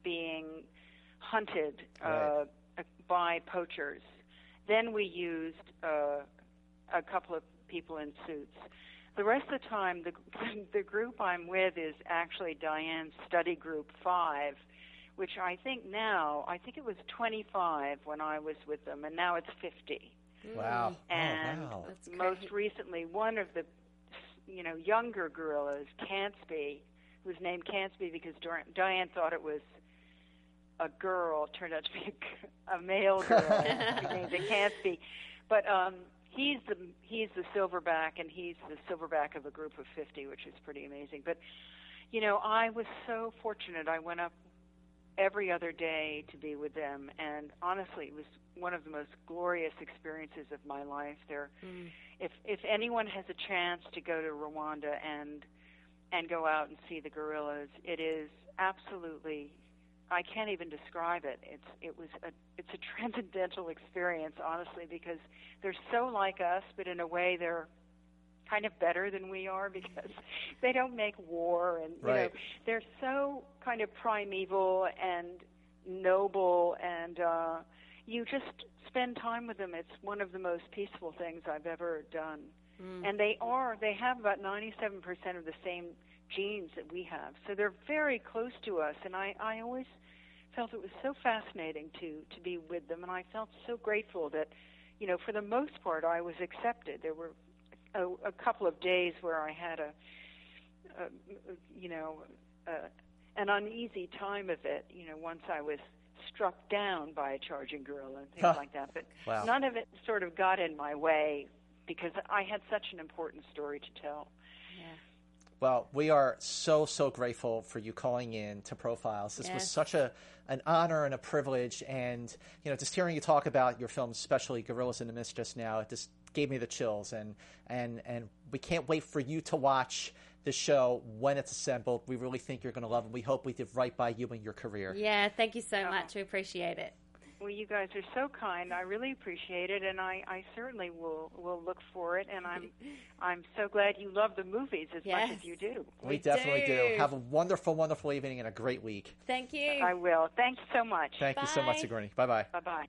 being hunted uh, by poachers. Then we used uh, a couple of people in suits. The rest of the time, the the group I'm with is actually Dian's study group five, which I think now I think it was 25 when I was with them, and now it's 50 Wow. and oh, wow. most recently one of the you know younger gorillas Cantsbee who was named Cantsbee because Dor- Dian thought it was a girl turned out to be a, g- a male girl she named it Cantsbee but um he's the he's the silverback and he's the silverback of a group of 50 which is pretty amazing. But you know I was so fortunate. I went up every other day to be with them and honestly it was one of the most glorious experiences of my life. There mm. if if anyone has a chance to go to Rwanda and and go out and see the gorillas it is absolutely I can't even describe it. It's it was a it's a transcendental experience honestly because they're so like us but in a way they're kind of better than we are because they don't make war and you Right. know they're so kind of primeval and noble and uh you just spend time with them. It's one of the most peaceful things I've ever done. And they are they have about 97% of the same genes that we have. So they're very close to us. And I I always felt it was so fascinating to to be with them and I felt so grateful that you know for the most part I was accepted there were a, a couple of days where I had a, a you know uh, an uneasy time of it you know once I was struck down by a charging gorilla and things Huh. like that but Wow. none of it sort of got in my way because I had such an important story to tell Well, we are so so grateful for you calling in to Profiles. This was such a an honor and a privilege, and you know, just hearing you talk about your film, especially Gorillas in the Mist, just now, it just gave me the chills. And and and we can't wait for you to watch the show when it's assembled. We really think you're going to love it. We hope we did right by you and your career. Yeah, thank you so much. We appreciate it. Well, you guys are so kind. I really appreciate it, and I, I certainly will will look for it. And I'm I'm so glad you love the movies as much as you do. We, definitely do. Have a wonderful, wonderful evening and a great week. Thank you. I will. Thanks so much. Thank you so much, Sigourney. Bye bye. Bye bye.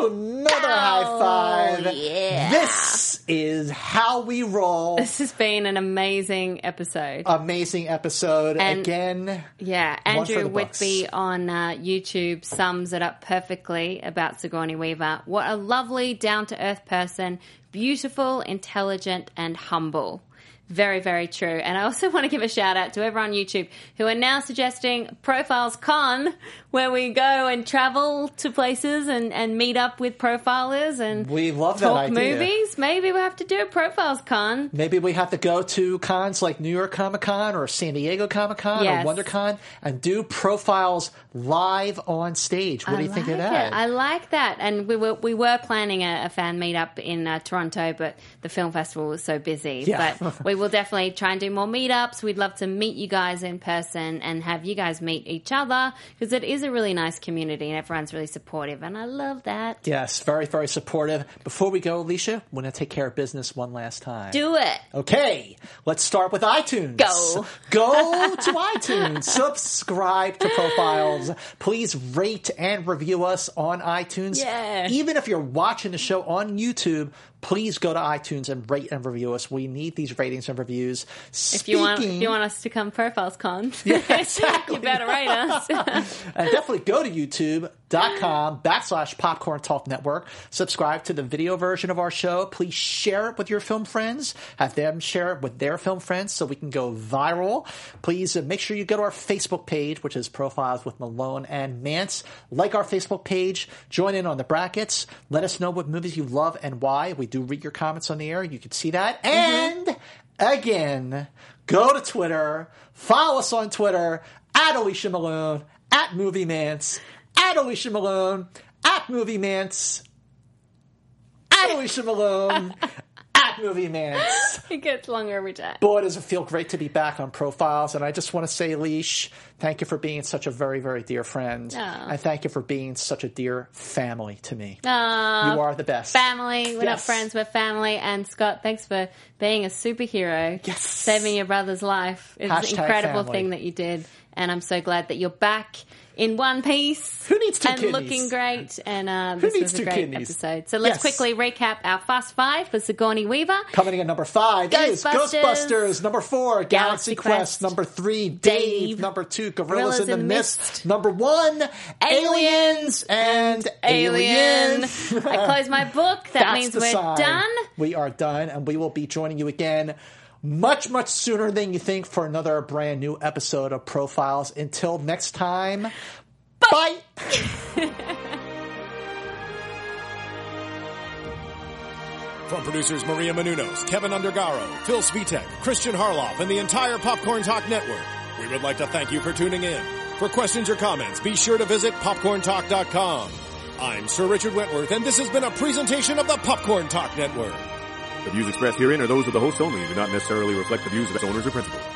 Another high oh, five. Oh, yeah. This is how we roll. This has been an amazing episode. Amazing episode. And- Again, Yeah, Andrew books. Whitby on uh, YouTube sums it up perfectly about Sigourney Weaver. What a lovely, down to earth person, beautiful, intelligent, and humble. Very, very true. And I also want to give a shout out to everyone on YouTube who are now suggesting Profiles Con, where we go and travel to places and, and meet up with profilers and we love that talk movies. Maybe we have to do a Profiles Con. Maybe we have to go to cons like New York Comic Con or San Diego Comic Con Yes. or WonderCon and do profiles live on stage. What do you think of like that? it. I like that. And we were we were planning a, a fan meetup in uh, Toronto, but the film festival was so busy. Yeah. But we will definitely try and do more meetups. We'd love to meet you guys in person and have you guys meet each other because it is a really nice community and everyone's really supportive, and I love that. yes, very, very supportive. Before we go, Alicia, we're going to take care of business one last time. Do it. Okay, let's start with iTunes. Go. Go to iTunes. Subscribe to Profiles. Please rate and review us on iTunes. Yeah. Even if you're watching the show on YouTube, please go to iTunes and rate and review us. We need these ratings and reviews. If you want, if you want us to come Profiles Con, you better rate us. and definitely go to youtube.com backslash popcorn talk network. Subscribe to the video version of our show. Please share it with your film friends. Have them share it with their film friends so we can go viral. Please uh, make sure you go to our facebook page which is profiles with malone and Mantz. Like our facebook page. Join in on the brackets. Let us know what movies you love and why. We do read your comments on the air. You can see that. And again go to twitter. Follow us on twitter. At alicia malone. At movie Mantz at alicia malone at movie Mantz at alicia malone at movie Mantz it gets longer every time. boy does it feel great to be back on profiles and i just want to say leash thank you for being such a very very dear friend Aw. and thank you for being such a dear family to me you are the best Family. We're not friends, we're family. And Scott, thanks for being a superhero. Yes. Saving your brother's life. It's Hashtag an incredible family. thing that you did. And I'm so glad that you're back in one piece. Who needs two And kidneys? looking great. And uh, this needs was a two great kidneys? episode. So let's Yes. quickly recap our Fast Five for Sigourney Weaver. Coming in at number five is Ghostbusters. Ghostbusters. Number four, Galaxy, Galaxy Quest. Quest. Number three, Dave. Dave. Number two, Gorillas, Gorillas in the, in the Mist. Mist. Number one, Aliens and Alien. Alien. I close my book. That That's means we're sign. done. We are done, and we will be joining you again much, much sooner than you think for another brand new episode of Profiles. Until next time, bye. From producers Maria Menounos, Kevin Undergaro, Phil Svitek, Christian Harloff, and the entire Popcorn Talk Network, we would like to thank you for tuning in. For questions or comments, be sure to visit popcorntalk.com. I'm Sir Richard Wentworth, and this has been a presentation of the Popcorn Talk Network. The views expressed herein are those of the host only and do not necessarily reflect the views of its owners or principals.